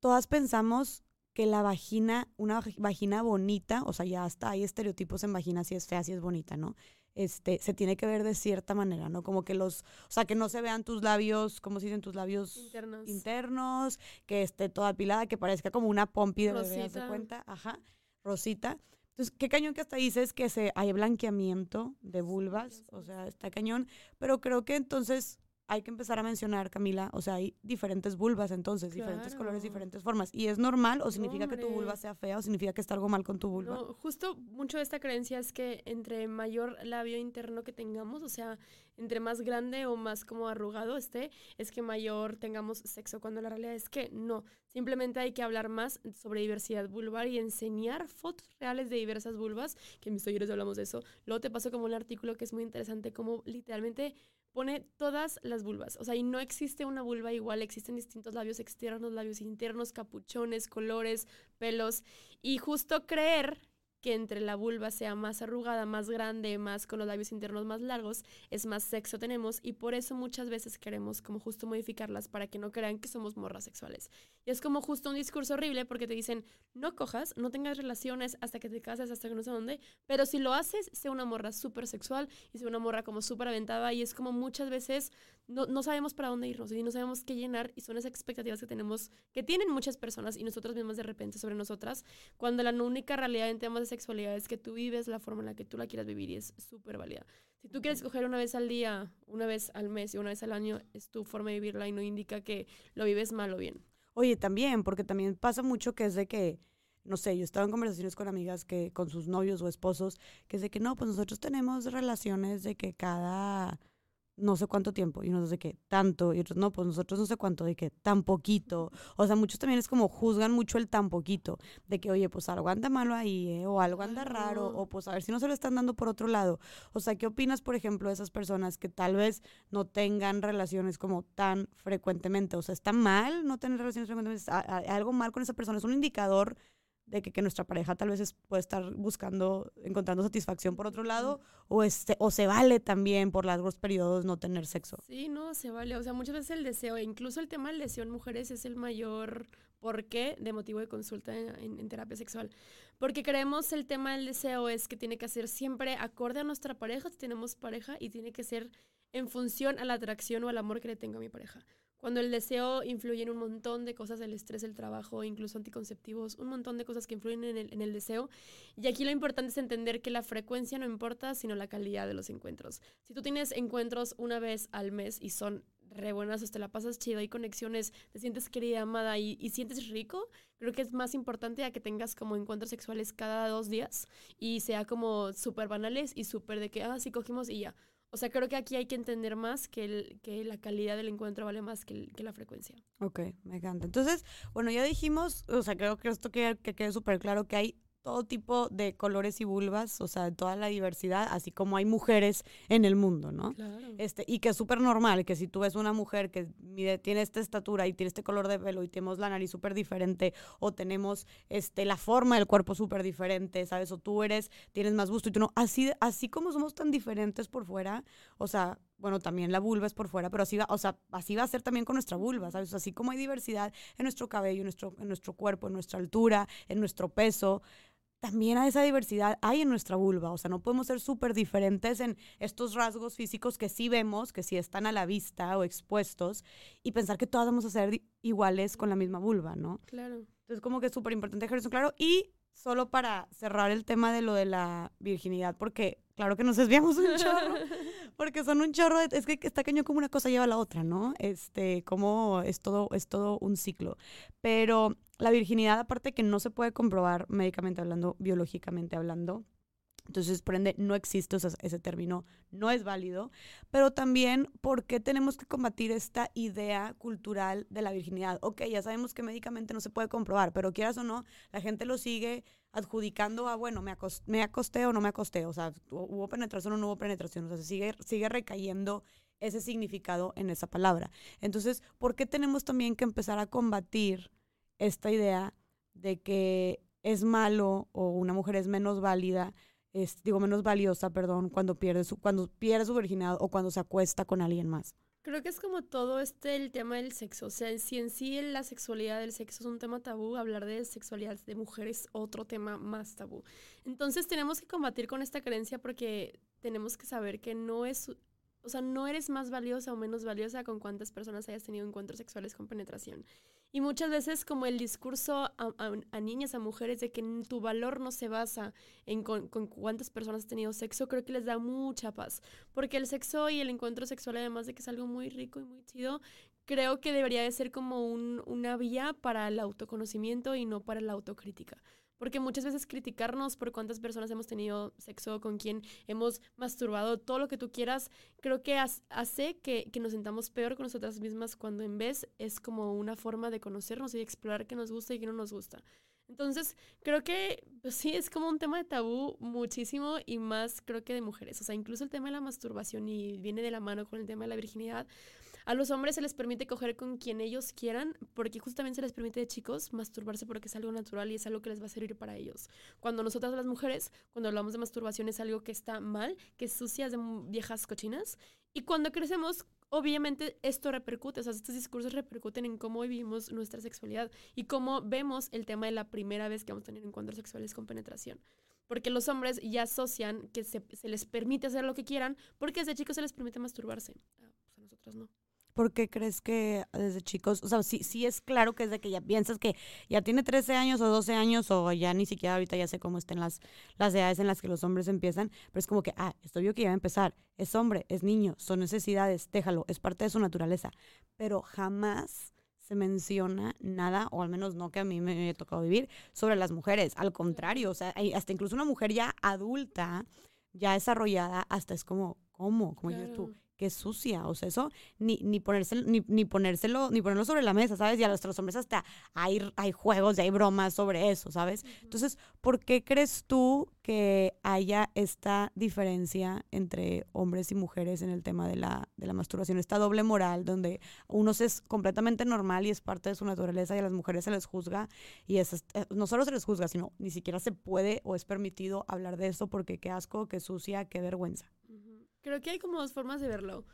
todas pensamos que la vagina, una vagina bonita, o sea, ya hasta hay estereotipos en vagina si es fea, si es bonita, ¿no? Este, se tiene que ver de cierta manera, ¿no? Como que los, o sea, que no se vean tus labios, ¿cómo se dicen tus labios? Internos. Internos, que esté toda pilada, que parezca como una pompi de bebé, de cuenta? Ajá, rosita. Entonces, qué cañón que hasta dices que se, hay blanqueamiento de vulvas, o sea, está cañón, pero creo que entonces hay que empezar a mencionar, Camila, o sea, hay diferentes vulvas entonces, diferentes colores, diferentes formas. ¿Y es normal o significa que tu vulva sea fea o significa que está algo mal con tu vulva? No, justo mucho de esta creencia es que entre mayor labio interno que tengamos, o sea, entre más grande o más como arrugado esté, es que mayor tengamos sexo, cuando la realidad es que no. Simplemente hay que hablar más sobre diversidad vulvar y enseñar fotos reales de diversas vulvas, que en mis talleres hablamos de eso. Luego te paso como un artículo que es muy interesante, como literalmente pone todas las vulvas. O sea, y no existe una vulva igual, existen distintos labios externos, labios internos, capuchones, colores, pelos. Y justo creer que entre la vulva sea más arrugada, más grande, más con los labios internos más largos, es más sexo tenemos y por eso muchas veces queremos como justo modificarlas para que no crean que somos morras sexuales. Y es como justo un discurso horrible porque te dicen, no cojas, no tengas relaciones hasta que te cases, hasta que no sé dónde, pero si lo haces, sea una morra súper sexual y sea una morra como súper aventada y es como muchas veces no, no, sabemos para dónde irnos y no sabemos qué llenar y son esas expectativas que tenemos, que tienen muchas personas y nosotros mismos de repente sobre nosotras, cuando la única realidad en temas de sexualidad es que tú vives la forma en la que tú la quieras vivir y es súper válida. Si tú quieres coger una vez al día, una vez al mes y una vez al año, es tu forma de vivirla y no indica que lo vives mal o bien. Oye, también, porque también pasa mucho que es de que, no sé, yo estaba en conversaciones con amigas que, con sus novios o esposos, que es de que no, pues nosotros tenemos relaciones de que cada no sé cuánto tiempo, y unos de que tanto, y otros no, pues nosotros no sé cuánto, de que tan poquito. O sea, muchos también es como juzgan mucho el tan poquito, de que, oye, pues algo anda malo ahí, ¿eh? o algo anda raro, o pues a ver si no se lo están dando por otro lado. O sea, ¿qué opinas, por ejemplo, de esas personas que tal vez no tengan relaciones como tan frecuentemente? O sea, ¿está mal no tener relaciones frecuentemente? ¿Hay algo mal con esa persona? ¿Es un indicador de que, que, nuestra pareja tal vez puede estar buscando, encontrando satisfacción por otro lado, o, este, o se vale también por largos periodos no tener sexo. Sí, no, se vale. O sea, muchas veces el deseo, e incluso el tema del deseo en mujeres es el mayor porqué de motivo de consulta en, en, terapia sexual. Porque creemos el tema del deseo es que tiene que ser siempre acorde a nuestra pareja, si tenemos pareja, y tiene que ser en función a la atracción o al amor que le tengo a mi pareja. Cuando el deseo influye en un montón de cosas, el estrés, el trabajo, incluso anticonceptivos, un montón de cosas que influyen en el, deseo. Y aquí lo importante es entender que la frecuencia no importa, sino la calidad de los encuentros. Si tú tienes encuentros una vez al mes y son re buenas, te la pasas chido, hay conexiones, te sientes querida, amada y, y sientes rico, creo que es más importante a que tengas como encuentros sexuales cada dos días y sea como súper banales y súper de que, ah, sí cogimos y ya. O sea, creo que aquí hay que entender más que, el, que la calidad del encuentro vale más que, que, la frecuencia. Ok, me encanta. Entonces, bueno, ya dijimos, o sea, creo que esto que, que quede súper claro que hay todo tipo de colores y vulvas, o sea, toda la diversidad, así como hay mujeres en el mundo, ¿no? Claro. Este, y que es súper normal que si tú ves una mujer que mide, tiene esta estatura y tiene este color de pelo y tenemos la nariz súper diferente o tenemos este, la forma del cuerpo súper diferente, ¿sabes? O tú eres, tienes más gusto y tú no. Así, así como somos tan diferentes por fuera, o sea, bueno, también la vulva es por fuera, pero así va, o sea, así va a ser también con nuestra vulva, ¿sabes? así como hay diversidad en nuestro cabello, en nuestro, en nuestro cuerpo, en nuestra altura, en nuestro peso, también a esa diversidad hay en nuestra vulva. O sea, no podemos ser súper diferentes en estos rasgos físicos que sí vemos, que sí están a la vista o expuestos, y pensar que todas vamos a ser iguales con la misma vulva, ¿no? Claro. Entonces, como que es súper importante dejar eso claro. Y solo para cerrar el tema de lo de la virginidad, porque claro que nos desviamos un chorro, [LAUGHS] porque son un chorro, es que está cañón como una cosa lleva a la otra, ¿no? Este, como es todo, es todo un ciclo. Pero la virginidad, aparte que no se puede comprobar médicamente hablando, biológicamente hablando, entonces, por ende, no existe ese término, no es válido, pero también por qué tenemos que combatir esta idea cultural de la virginidad. Ok, ya sabemos que médicamente no se puede comprobar, pero quieras o no, la gente lo sigue adjudicando a, bueno, me, acosté o no me acosté, o sea, hubo penetración o no hubo penetración, o sea, se sigue, sigue recayendo ese significado en esa palabra. Entonces, ¿por qué tenemos también que empezar a combatir esta idea de que es malo o una mujer es menos válida? es, digo, menos valiosa, perdón, cuando pierde, su, cuando pierde su virginidad o cuando se acuesta con alguien más. Creo que es como todo este el tema del sexo. O sea, si en sí la sexualidad del sexo es un tema tabú, hablar de sexualidad de mujeres es otro tema más tabú. Entonces tenemos que combatir con esta creencia porque tenemos que saber que no es o sea, no eres más valiosa o menos valiosa con cuántas personas hayas tenido encuentros sexuales con penetración. Y muchas veces como el discurso a, niñas, a mujeres, de que tu valor no se basa en con, cuántas personas has tenido sexo, creo que les da mucha paz. Porque el sexo y el encuentro sexual, además de que es algo muy rico y muy chido, creo que debería de ser como un, una vía para el autoconocimiento y no para la autocrítica. Porque muchas veces criticarnos por cuántas personas hemos tenido sexo, con quién hemos masturbado, todo lo que tú quieras, creo que hace que, que, nos sentamos peor con nosotras mismas cuando en vez es como una forma de conocernos y de explorar qué nos gusta y qué no nos gusta. Entonces, creo que pues sí, es como un tema de tabú muchísimo y más creo que de mujeres. O sea, incluso el tema de la masturbación y viene de la mano con el tema de la virginidad. A los hombres se les permite coger con quien ellos quieran, porque justamente se les permite de chicos masturbarse porque es algo natural y es algo que les va a servir para ellos. Cuando nosotras las mujeres, cuando hablamos de masturbación es algo que está mal, que es sucia, de viejas cochinas. Y cuando crecemos, obviamente esto repercute, o sea, estos discursos repercuten en cómo vivimos nuestra sexualidad y cómo vemos el tema de la primera vez que vamos a tener encuentros sexuales con penetración. Porque los hombres ya asocian que se, se les permite hacer lo que quieran porque desde chicos se les permite masturbarse. Ah, pues a nosotros no. ¿Por qué crees que desde chicos, o sea, sí, sí es claro que desde que ya piensas que ya tiene 13 años o 12 años o ya ni siquiera ahorita ya sé cómo estén las, las edades en las que los hombres empiezan, pero es como que, ah, esto vio que ya va a empezar, es hombre, es niño, son necesidades, déjalo, es parte de su naturaleza, pero jamás se menciona nada, o al menos no que a mí me haya tocado vivir, sobre las mujeres, al contrario, o sea, hasta incluso una mujer ya adulta, ya desarrollada, hasta es como, ¿cómo? Como dices tú, que es sucia, o sea, eso ni, ni, ponérselo, ni, ni, ponérselo, ni ponerlo sobre la mesa, ¿sabes? Y a los, hombres hasta hay, hay juegos y hay bromas sobre eso, ¿sabes? Entonces, ¿por qué crees tú que haya esta diferencia entre hombres y mujeres en el tema de la, de la masturbación? Esta doble moral donde unos es completamente normal y es parte de su naturaleza y a las mujeres se les juzga y es, eh, no solo se les juzga, sino ni siquiera se puede o es permitido hablar de eso porque qué asco, qué sucia, qué vergüenza. Creo que hay como dos formas de verlo.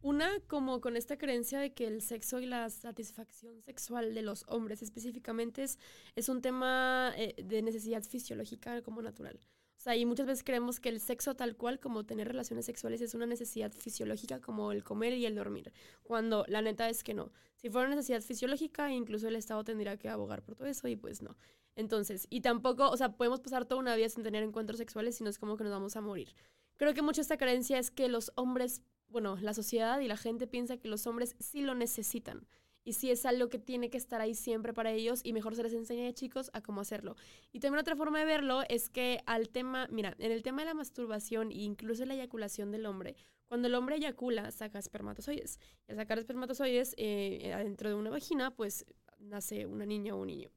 Una, como con esta creencia de que el sexo y la satisfacción sexual de los hombres específicamente es, es un tema eh, de necesidad fisiológica como natural. O sea, y muchas veces creemos que el sexo tal cual como tener relaciones sexuales es una necesidad fisiológica como el comer y el dormir, cuando la neta es que no. Si fuera una necesidad fisiológica, incluso el Estado tendría que abogar por todo eso y pues no. Entonces, y tampoco, o sea, podemos pasar toda una vida sin tener encuentros sexuales, sino es como que nos vamos a morir. Creo que mucho esta creencia es que los hombres, bueno, la sociedad y la gente piensa que los hombres sí lo necesitan. Y sí es algo que tiene que estar ahí siempre para ellos y mejor se les enseña de chicos a cómo hacerlo. Y también otra forma de verlo es que al tema, mira, en el tema de la masturbación e incluso la eyaculación del hombre, cuando el hombre eyacula, saca espermatozoides. Y al sacar espermatozoides eh, dentro de una vagina, pues nace una niña o un niño.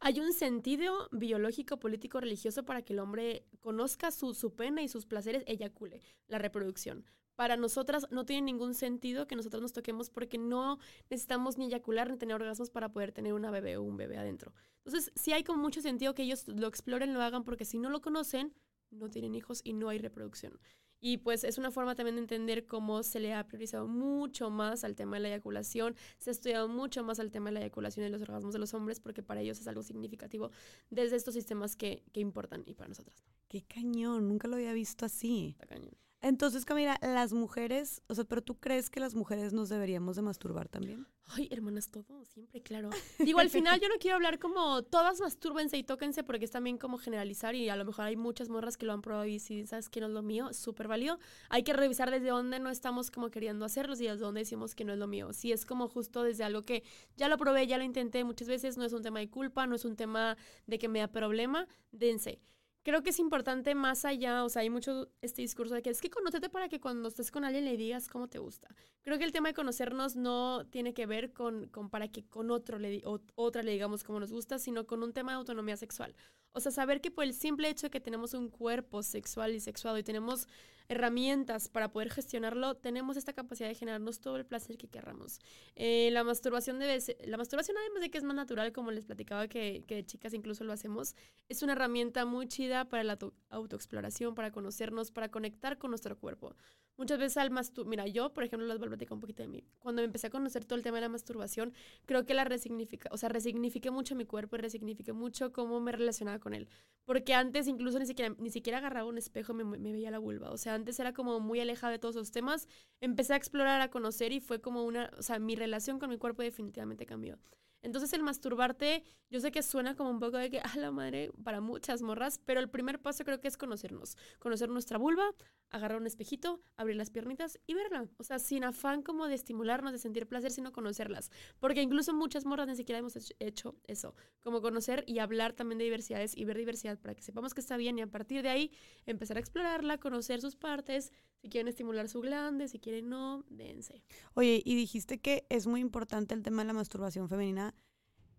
Hay un sentido biológico, político, religioso para que el hombre conozca su, su pena y sus placeres, eyacule, la reproducción. Para nosotras no tiene ningún sentido que nosotros nos toquemos porque no necesitamos ni eyacular ni tener orgasmos para poder tener una bebé o un bebé adentro. Entonces, sí hay como mucho sentido que ellos lo exploren, lo hagan, porque si no lo conocen, no tienen hijos y no hay reproducción. Y pues es una forma también de entender cómo se le ha priorizado mucho más al tema de la eyaculación, se ha estudiado mucho más al tema de la eyaculación y los orgasmos de los hombres, porque para ellos es algo significativo desde estos sistemas que, que importan y para nosotras. Qué cañón, nunca lo había visto así. Está cañón. Entonces, Camila, las mujeres, o sea, pero tú crees que las mujeres nos deberíamos de masturbar también? Ay, hermanas, todo, siempre, claro. Digo, al final yo no quiero hablar como todas mastúrbense y tóquense porque es también como generalizar y a lo mejor hay muchas morras que lo han probado y si sabes que no es lo mío, súper válido. Hay que revisar desde dónde no estamos como queriendo hacerlos y desde dónde decimos que no es lo mío. Si es como justo desde algo que ya lo probé, ya lo intenté muchas veces, no es un tema de culpa, no es un tema de que me da problema, dense creo que es importante más allá, o sea, hay mucho este discurso de que es que conócete para que cuando estés con alguien le digas cómo te gusta. Creo que el tema de conocernos no tiene que ver con, con para que con otro le, o, otra le digamos cómo nos gusta, sino con un tema de autonomía sexual. O sea, saber que por el simple hecho de que tenemos un cuerpo sexual y sexuado y tenemos herramientas para poder gestionarlo, tenemos esta capacidad de generarnos todo el placer que querramos. Eh, la masturbación debe la masturbación además de que es más natural, como les platicaba que, que de chicas incluso lo hacemos, es una herramienta muy chida para la autoexploración, para conocernos, para conectar con nuestro cuerpo. Muchas veces al masturbar, mira, yo, por ejemplo, les voy a platicar un poquito de mí. Cuando me empecé a conocer todo el tema de la masturbación, creo que la resignifica, o sea, resignifiqué mucho mi cuerpo y resignifiqué mucho cómo me relacionaba con él. Porque antes incluso ni siquiera, ni siquiera agarraba un espejo, me, me veía la vulva. O sea, antes era como muy alejada de todos esos temas. Empecé a explorar, a conocer y fue como una, o sea, mi relación con mi cuerpo definitivamente cambió. Entonces el masturbarte, yo sé que suena como un poco de que, a la madre, para muchas morras, pero el primer paso creo que es conocernos. Conocer nuestra vulva, agarrar un espejito, abrir las piernitas y verla. O sea, sin afán como de estimularnos, de sentir placer, sino conocerlas. Porque incluso muchas morras ni siquiera hemos hecho eso. Como conocer y hablar también de diversidades y ver diversidad para que sepamos que está bien y a partir de ahí empezar a explorarla, conocer sus partes, si quieren estimular su glande, si quieren no, dense. Oye, y dijiste que es muy importante el tema de la masturbación femenina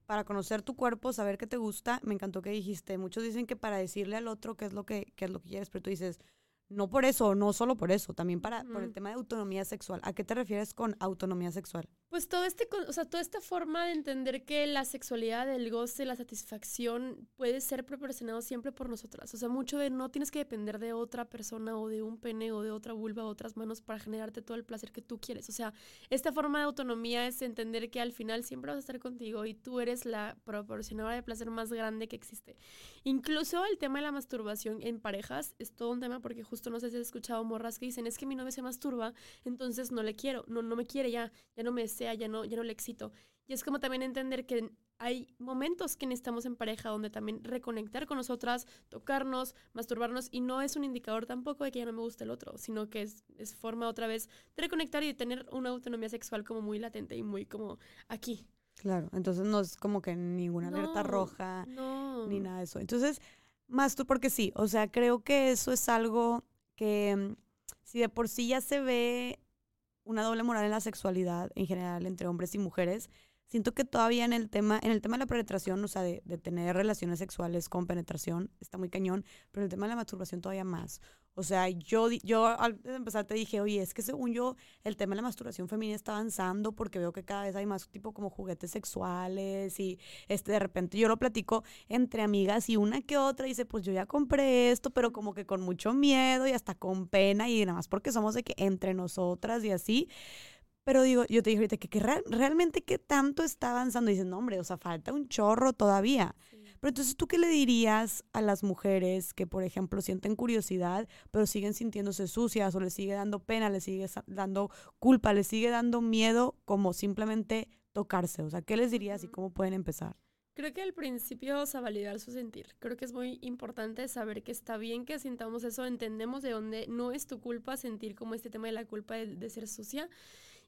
para conocer tu cuerpo, saber qué te gusta. Me encantó que dijiste. Muchos dicen que para decirle al otro qué es lo que, qué es lo que quieres, pero tú dices, no por eso, no solo por eso, también para, por el tema de autonomía sexual. ¿A qué te refieres con autonomía sexual? Pues todo este, o sea, toda esta forma de entender que la sexualidad, el goce, la satisfacción puede ser proporcionado siempre por nosotras. O sea, mucho de no tienes que depender de otra persona o de un pene o de otra vulva o otras manos para generarte todo el placer que tú quieres. O sea, esta forma de autonomía es entender que al final siempre vas a estar contigo y tú eres la proporcionadora de placer más grande que existe. Incluso el tema de la masturbación en parejas es todo un tema porque justo no sé si has escuchado morras que dicen, es que mi novio se masturba, entonces no le quiero, no, no me quiere ya, ya no me desea, ya no, ya no le excito. Y es como también entender que hay momentos que necesitamos en pareja donde también reconectar con nosotras, tocarnos, masturbarnos y no es un indicador tampoco de que ya no me gusta el otro, sino que es, es forma otra vez de reconectar y de tener una autonomía sexual como muy latente y muy como aquí. Claro, entonces no es como que ninguna alerta roja ni nada de eso. Entonces, más tú porque sí, o sea, creo que eso es algo que mm, si de por sí ya se ve una doble moral en la sexualidad en general entre hombres y mujeres, siento que todavía en el tema, en el tema de la penetración, o sea, de, de, tener relaciones sexuales con penetración, está muy cañón, pero en el tema de la masturbación todavía más. O sea, yo, yo al empezar te dije, oye, es que según yo, el tema de la masturbación femenina está avanzando porque veo que cada vez hay más tipo como juguetes sexuales y este, de repente yo lo platico entre amigas y una que otra dice, pues yo ya compré esto, pero como que con mucho miedo y hasta con pena y nada más porque somos de que entre nosotras y así. Pero digo, yo te dije ahorita que, que realmente qué tanto está avanzando. Dices, no, hombre, o sea, falta un chorro todavía. Pero entonces, ¿tú qué le dirías a las mujeres que, por ejemplo, sienten curiosidad, pero siguen sintiéndose sucias o les sigue dando pena, les sigue dando culpa, les sigue dando miedo como simplemente tocarse? O sea, ¿qué les dirías y cómo pueden empezar? Creo que al principio, o sea, validar su sentir. Creo que es muy importante saber que está bien que sintamos eso, entendemos de dónde no es tu culpa sentir como este tema de la culpa de, de ser sucia.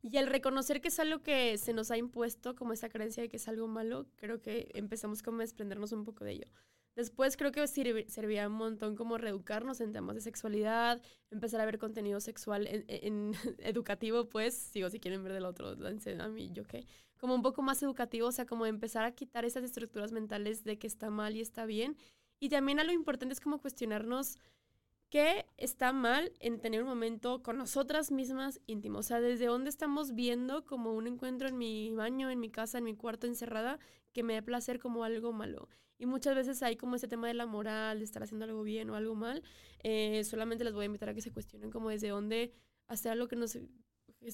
Y el reconocer que es algo que se nos ha impuesto, como esa creencia de que es algo malo, creo que empezamos como a desprendernos un poco de ello. Después creo que servía un montón como reeducarnos en temas de sexualidad, empezar a ver contenido sexual en, [LAUGHS] educativo, pues, sigo si quieren ver del otro, a mí, yo qué como un poco más educativo, o sea, como empezar a quitar esas estructuras mentales de que está mal y está bien. Y también algo importante es como cuestionarnos qué está mal en tener un momento con nosotras mismas íntimo. O sea, desde dónde estamos viendo como un encuentro en mi baño, en mi casa, en mi cuarto encerrada, que me dé placer como algo malo. Y muchas veces hay como ese tema de la moral, de estar haciendo algo bien o algo mal. Eh, solamente les voy a invitar a que se cuestionen como desde dónde hacer algo que nos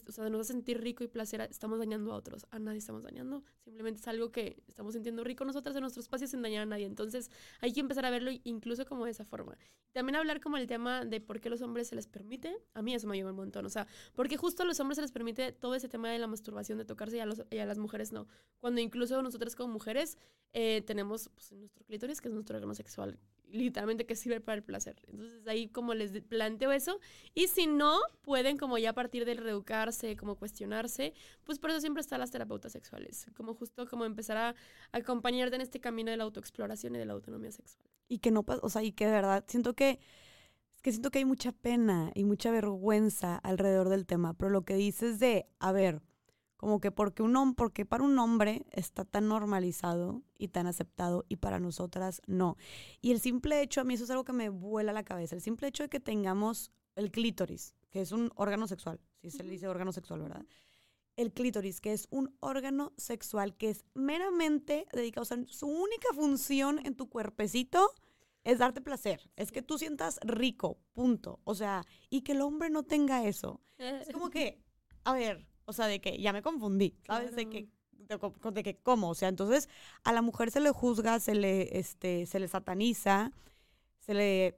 o sea, nos a sentir rico y placer, estamos dañando a otros. A nadie estamos dañando. Simplemente es algo que estamos sintiendo rico nosotras en nuestro espacio sin dañar a nadie. Entonces hay que empezar a verlo incluso como de esa forma. También hablar como el tema de por qué los hombres se les permite. A mí eso me ayuda un montón. O sea, porque justo a los hombres se les permite todo ese tema de la masturbación, de tocarse y a, los, las mujeres no. Cuando incluso nosotras como mujeres eh, tenemos pues, nuestro clítoris, que es nuestro órgano sexual literalmente que sirve para el placer. Entonces ahí como les planteo eso. Y si no, pueden como ya a partir del reeducarse, como cuestionarse, pues por eso siempre están las terapeutas sexuales, como justo como empezar a acompañarte en este camino de la autoexploración y de la autonomía sexual. Y que no pasa, o sea, y que de verdad siento que, que siento que hay mucha pena y mucha vergüenza alrededor del tema, pero lo que dices de, a ver, como que porque, un, porque para un hombre está tan normalizado y tan aceptado y para nosotras no. Y el simple hecho, a mí eso es algo que me vuela la cabeza, el simple hecho de que tengamos el clítoris, que es un órgano sexual, si se le dice órgano sexual, ¿verdad? El clítoris, que es un órgano sexual que es meramente dedicado, o sea, su única función en tu cuerpecito es darte placer, es que tú sientas rico, punto. O sea, y que el hombre no tenga eso. Es como [LAUGHS] que, a ver, o sea, de que ya me confundí, ¿sabes? De que de, que cómo, o sea, entonces a la mujer se le juzga, se le este se le sataniza, se le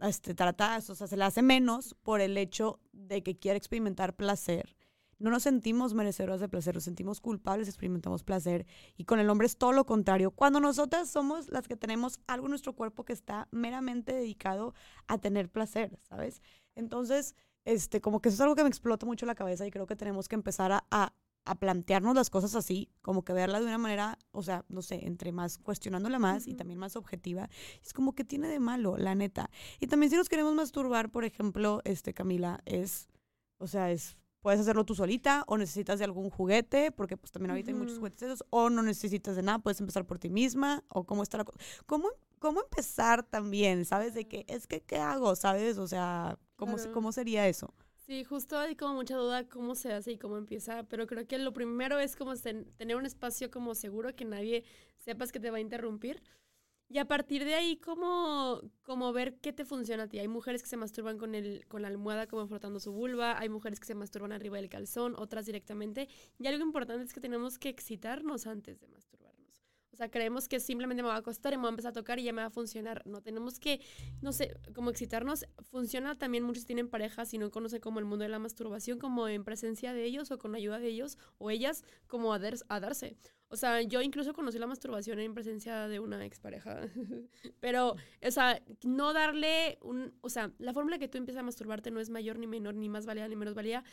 este trata, o sea, se le hace menos por el hecho de que quiere experimentar placer. No nos sentimos merecedoras de placer, nos sentimos culpables, experimentamos placer. Y con el hombre es todo lo contrario. Cuando nosotras somos las que tenemos algo en nuestro cuerpo que está meramente dedicado a tener placer, ¿sabes? Entonces, este, como que eso es algo que me explota mucho la cabeza y creo que tenemos que empezar a, a, plantearnos las cosas así, como que verla de una manera, o sea, no sé, entre más cuestionándola más y también más objetiva. Es como que tiene de malo, la neta. Y también si nos queremos masturbar, por ejemplo, este, Camila, es, o sea, es puedes hacerlo tú solita o necesitas de algún juguete, porque pues también ahorita hay muchos juguetes esos, o no necesitas de nada, puedes empezar por ti misma, o cómo está la cosa. ¿Cómo, ¿Cómo empezar también? ¿Sabes? De que, es que, ¿qué hago? ¿Sabes? O sea, ¿Cómo, ¿Cómo sería eso? Sí, justo hay como mucha duda cómo se hace y cómo empieza, pero creo que lo primero es como tener un espacio como seguro que nadie sepas que te va a interrumpir. Y a partir de ahí, como, como ver qué te funciona a ti. Hay mujeres que se masturban con, el, con la almohada como frotando su vulva, hay mujeres que se masturban arriba del calzón, otras directamente. Y algo importante es que tenemos que excitarnos antes de masturbar. O sea, creemos que simplemente me va a acostar y me va a empezar a tocar y ya me va a funcionar. No tenemos que, no sé, como excitarnos. Funciona también, muchos tienen parejas y no conocen como el mundo de la masturbación, como en presencia de ellos o con ayuda de ellos o ellas, como a, a darse. O sea, yo incluso conocí la masturbación en presencia de una expareja. [LAUGHS] Pero, o sea, no darle un. O sea, la fórmula que tú empiezas a masturbarte no es mayor ni menor, ni más valía ni menos valía,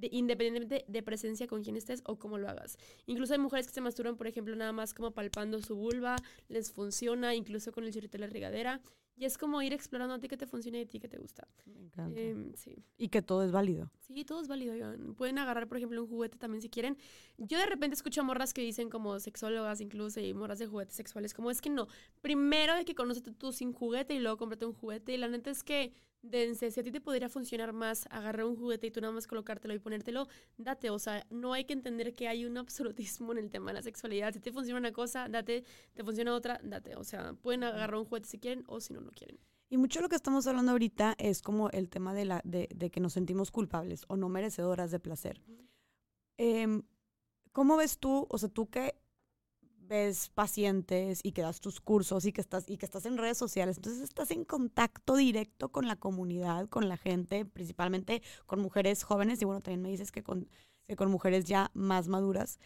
independientemente de presencia con quien estés o cómo lo hagas. Incluso hay mujeres que se masturban, por ejemplo, nada más como palpando su vulva, les funciona, incluso con el chorrito de la regadera. Y es como ir explorando a ti que te funciona y a ti que te gusta. Me encanta. Em, sí. Y que todo es válido. Sí, todo es válido. Pueden agarrar, por ejemplo, un juguete también si quieren. Yo de repente escucho morras que dicen como sexólogas incluso y morras de juguetes sexuales. Como es que no. Primero de que conocete tú sin juguete y luego cómprate un juguete. Y la neta es que dense, si a ti te podría funcionar más agarrar un juguete y tú nada más colocártelo y ponértelo, date, o sea, no hay que entender que hay un absolutismo en el tema de la sexualidad. Si te funciona una cosa, date, te funciona otra, date, o sea, pueden agarrar un juguete si quieren o si no, no quieren. Y mucho de lo que estamos hablando ahorita es como el tema de, la, de, de que nos sentimos culpables o no merecedoras de placer. Em, ¿Cómo ves tú, o sea, tú que ves pacientes y que das tus cursos y que estás y que estás en redes sociales, entonces estás en contacto directo con la comunidad, con la gente, principalmente con mujeres jóvenes y bueno, también me dices que con, que con mujeres ya más maduras.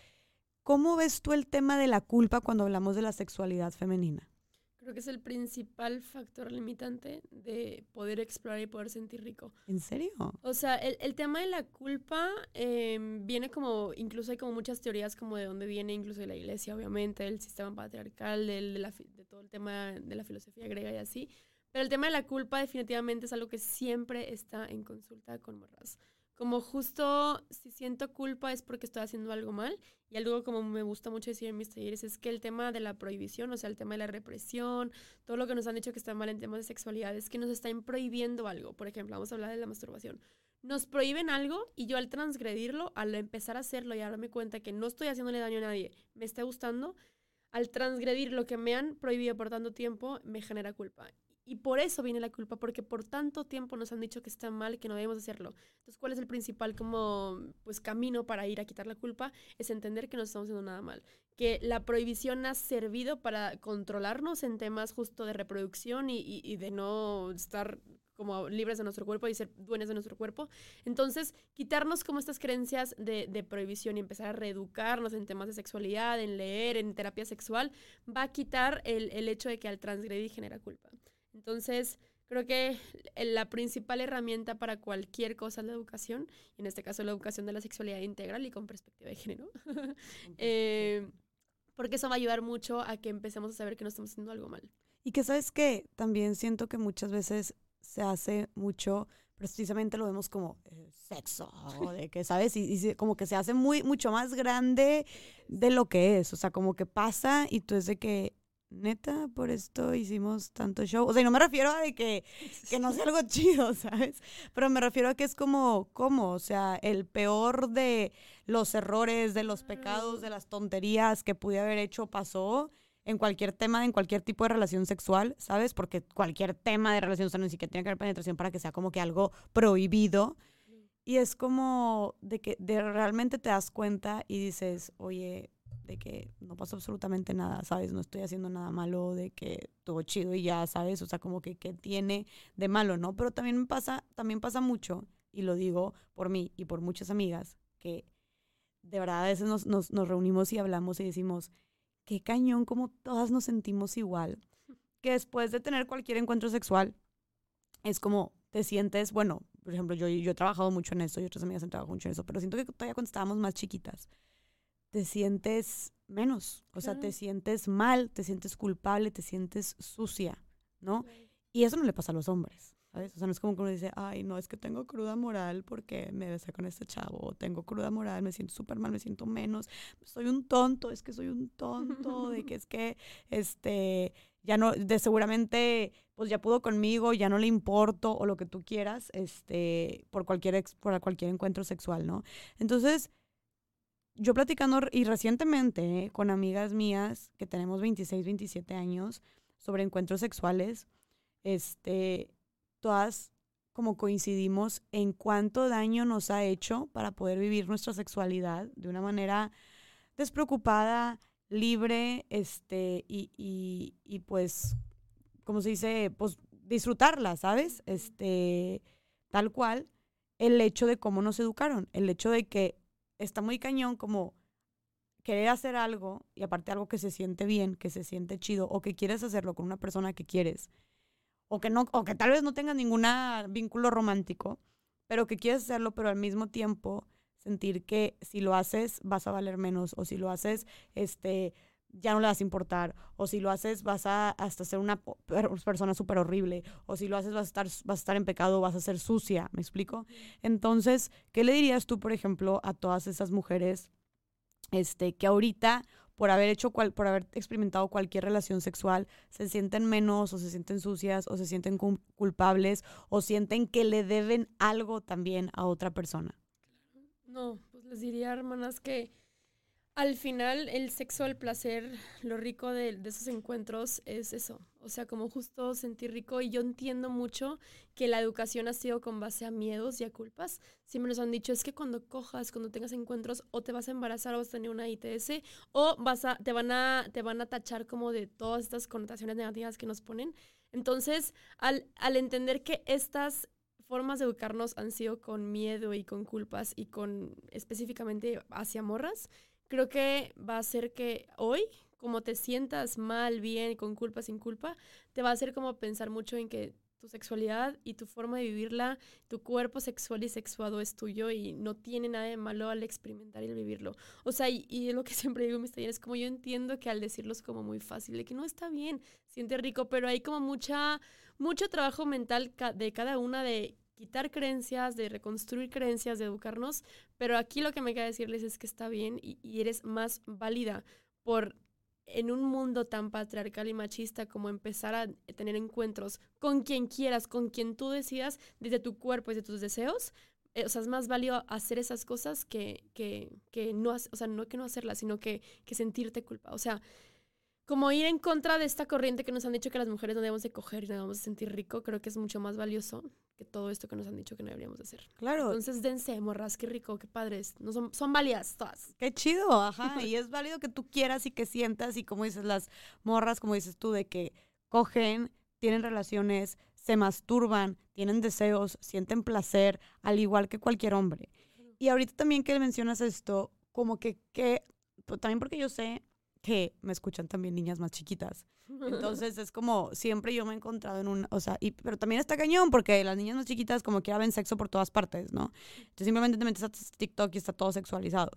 ¿Cómo ves tú el tema de la culpa cuando hablamos de la sexualidad femenina? Creo que es el principal factor limitante de poder explorar y poder sentir rico. ¿En serio? O sea, el, el tema de la culpa em, viene como, incluso hay como muchas teorías como de dónde viene, incluso de la iglesia, obviamente, del sistema patriarcal, del, de, la, de todo el tema de la filosofía griega y así. Pero el tema de la culpa definitivamente es algo que siempre está en consulta con morras Como justo si siento culpa es porque estoy haciendo algo mal. Y algo como me gusta mucho decir en mis talleres es que el tema de la prohibición, o sea, el tema de la represión, todo lo que nos han dicho que está mal en temas de sexualidad, es que nos están prohibiendo algo. Por ejemplo, vamos a hablar de la masturbación. Nos prohíben algo y yo al transgredirlo, al empezar a hacerlo y darme cuenta que no estoy haciéndole daño a nadie, me está gustando, al transgredir lo que me han prohibido por tanto tiempo, me genera culpa. Y por eso viene la culpa, porque por tanto tiempo nos han dicho que está mal, que no debemos hacerlo. Entonces, ¿cuál es el principal como pues camino para ir a quitar la culpa? Es entender que no estamos haciendo nada mal. Que la prohibición ha servido para controlarnos en temas justo de reproducción y, y de no estar como libres de nuestro cuerpo y ser dueños de nuestro cuerpo. Entonces, quitarnos como estas creencias de, de, prohibición y empezar a reeducarnos en temas de sexualidad, en leer, en terapia sexual, va a quitar el, el hecho de que al transgredir genera culpa. Entonces, creo que la principal herramienta para cualquier cosa es la educación, en este caso la educación de la sexualidad integral y con perspectiva de género. [LAUGHS] eh, porque eso va a ayudar mucho a que empecemos a saber que no estamos haciendo algo mal. Y que sabes que también siento que muchas veces se hace mucho, precisamente lo vemos como eh, sexo, de que, ¿sabes? Y, como que se hace muy, mucho más grande de lo que es, o sea, como que pasa y tú es de que, neta, por esto hicimos tanto show. O sea, y no me refiero a de que, que no sea algo [LAUGHS] chido, ¿sabes? Pero me refiero a que es como, ¿cómo? O sea, el peor de los errores, de los pecados, de las tonterías que pude haber hecho pasó en cualquier tema, en cualquier tipo de relación sexual, ¿sabes? Porque cualquier tema de relación sexual ni siquiera tiene que haber penetración para que sea como que algo prohibido. Y es como de que de realmente te das cuenta y dices, oye, de que no pasó absolutamente nada, ¿sabes? No estoy haciendo nada malo, de que todo chido y ya, ¿sabes? O sea, como que qué tiene de malo, ¿no? Pero también me pasa, también pasa mucho, y lo digo por mí y por muchas amigas, que de verdad a veces nos, nos, nos reunimos y hablamos y decimos, qué cañón como todas nos sentimos igual. Que después de tener cualquier encuentro sexual, es como te sientes, bueno, por ejemplo, yo, yo he trabajado mucho en eso y otras amigas han trabajado mucho en eso, pero siento que todavía cuando estábamos más chiquitas, te sientes menos, o sea, te sientes mal, te sientes culpable, te sientes sucia, ¿no? Y eso no le pasa a los hombres. ¿sabes? O sea, no es como que uno dice, ay, no, es que tengo cruda moral porque me besé con este chavo, o tengo cruda moral, me siento súper mal, me siento menos, soy un tonto, es que soy un tonto, de [LAUGHS] que es que, este, ya no, de seguramente, pues ya pudo conmigo, ya no le importo, o lo que tú quieras, este, por cualquier, por cualquier encuentro sexual, ¿no? Entonces, yo platicando, y recientemente, con amigas mías que tenemos 26, 27 años, sobre encuentros sexuales, este, todas como coincidimos en cuánto daño nos ha hecho para poder vivir nuestra sexualidad de una manera despreocupada, libre, este, y, y, y pues, como se dice, pues disfrutarla, ¿sabes? Este, tal cual, el hecho de cómo nos educaron, el hecho de que está muy cañón como querer hacer algo y aparte algo que se siente bien, que se siente chido, o que quieres hacerlo con una persona que quieres o que, no, o que tal vez no tengas ningún vínculo romántico, pero que quieres hacerlo, pero al mismo tiempo sentir que si lo haces vas a valer menos, o si lo haces, este, ya no le vas a importar, o si lo haces vas a hasta ser una persona súper horrible, o si lo haces vas a, estar, vas a estar en pecado, vas a ser sucia, ¿me explico? Entonces, ¿qué le dirías tú, por ejemplo, a todas esas mujeres este, que ahorita por haber hecho cual, por haber experimentado cualquier relación sexual, se sienten menos o se sienten sucias o se sienten culpables o sienten que le deben algo también a otra persona. No, pues les diría, hermanas, que al final el sexo, el placer, lo rico de, esos encuentros es eso. O sea, como justo sentir rico. Y yo entiendo mucho que la educación ha sido con base a miedos y a culpas. Siempre nos han dicho, es que cuando cojas, cuando tengas encuentros, o te vas a embarazar o vas a tener una ITS, o vas a, te, van a, te van a tachar como de todas estas connotaciones negativas que nos ponen. Entonces, al, al entender que estas formas de educarnos han sido con miedo y con culpas y con específicamente hacia morras, creo que va a hacer que hoy, como te sientas mal, bien, con culpa, sin culpa, te va a hacer como pensar mucho en que tu sexualidad y tu forma de vivirla, tu cuerpo sexual y sexuado es tuyo y no tiene nada de malo al experimentar y al vivirlo. O sea, y, y lo que [LAUGHS] siempre digo en mis talleres, como yo entiendo que al decirlo es como muy fácil, de que no está bien, siente rico, pero hay como mucha, mucho trabajo mental de cada una de quitar creencias, de reconstruir creencias, de educarnos, pero aquí lo que me queda decirles es que está bien y, eres más válida por en un mundo tan patriarcal y machista como empezar a tener encuentros con quien quieras, con quien tú decidas, desde tu cuerpo y tus deseos, eh, o sea, es más válido hacer esas cosas que, que, que no, o sea, no que no hacerlas, sino que, que sentirte culpa. O sea, como ir en contra de esta corriente que nos han dicho que las mujeres no debemos de coger y no debemos de sentir rico, creo que es mucho más valioso que todo esto que nos han dicho que no deberíamos de hacer. Claro. Entonces, dense, morras, qué rico, qué padres. No son, son válidas todas. Qué chido, ajá. [LAUGHS] y es válido que tú quieras y que sientas y como dices, las morras, como dices tú, de que cogen, tienen relaciones, se masturban, tienen deseos, sienten placer, al igual que cualquier hombre. Y ahorita también que mencionas esto, como que, que pues, también porque yo sé que me escuchan también niñas más chiquitas. Entonces es como siempre yo me he encontrado en un, o sea, y, pero también está cañón porque las niñas más chiquitas como que ven sexo por todas partes, ¿no? Entonces simplemente te metes a TikTok y está todo sexualizado.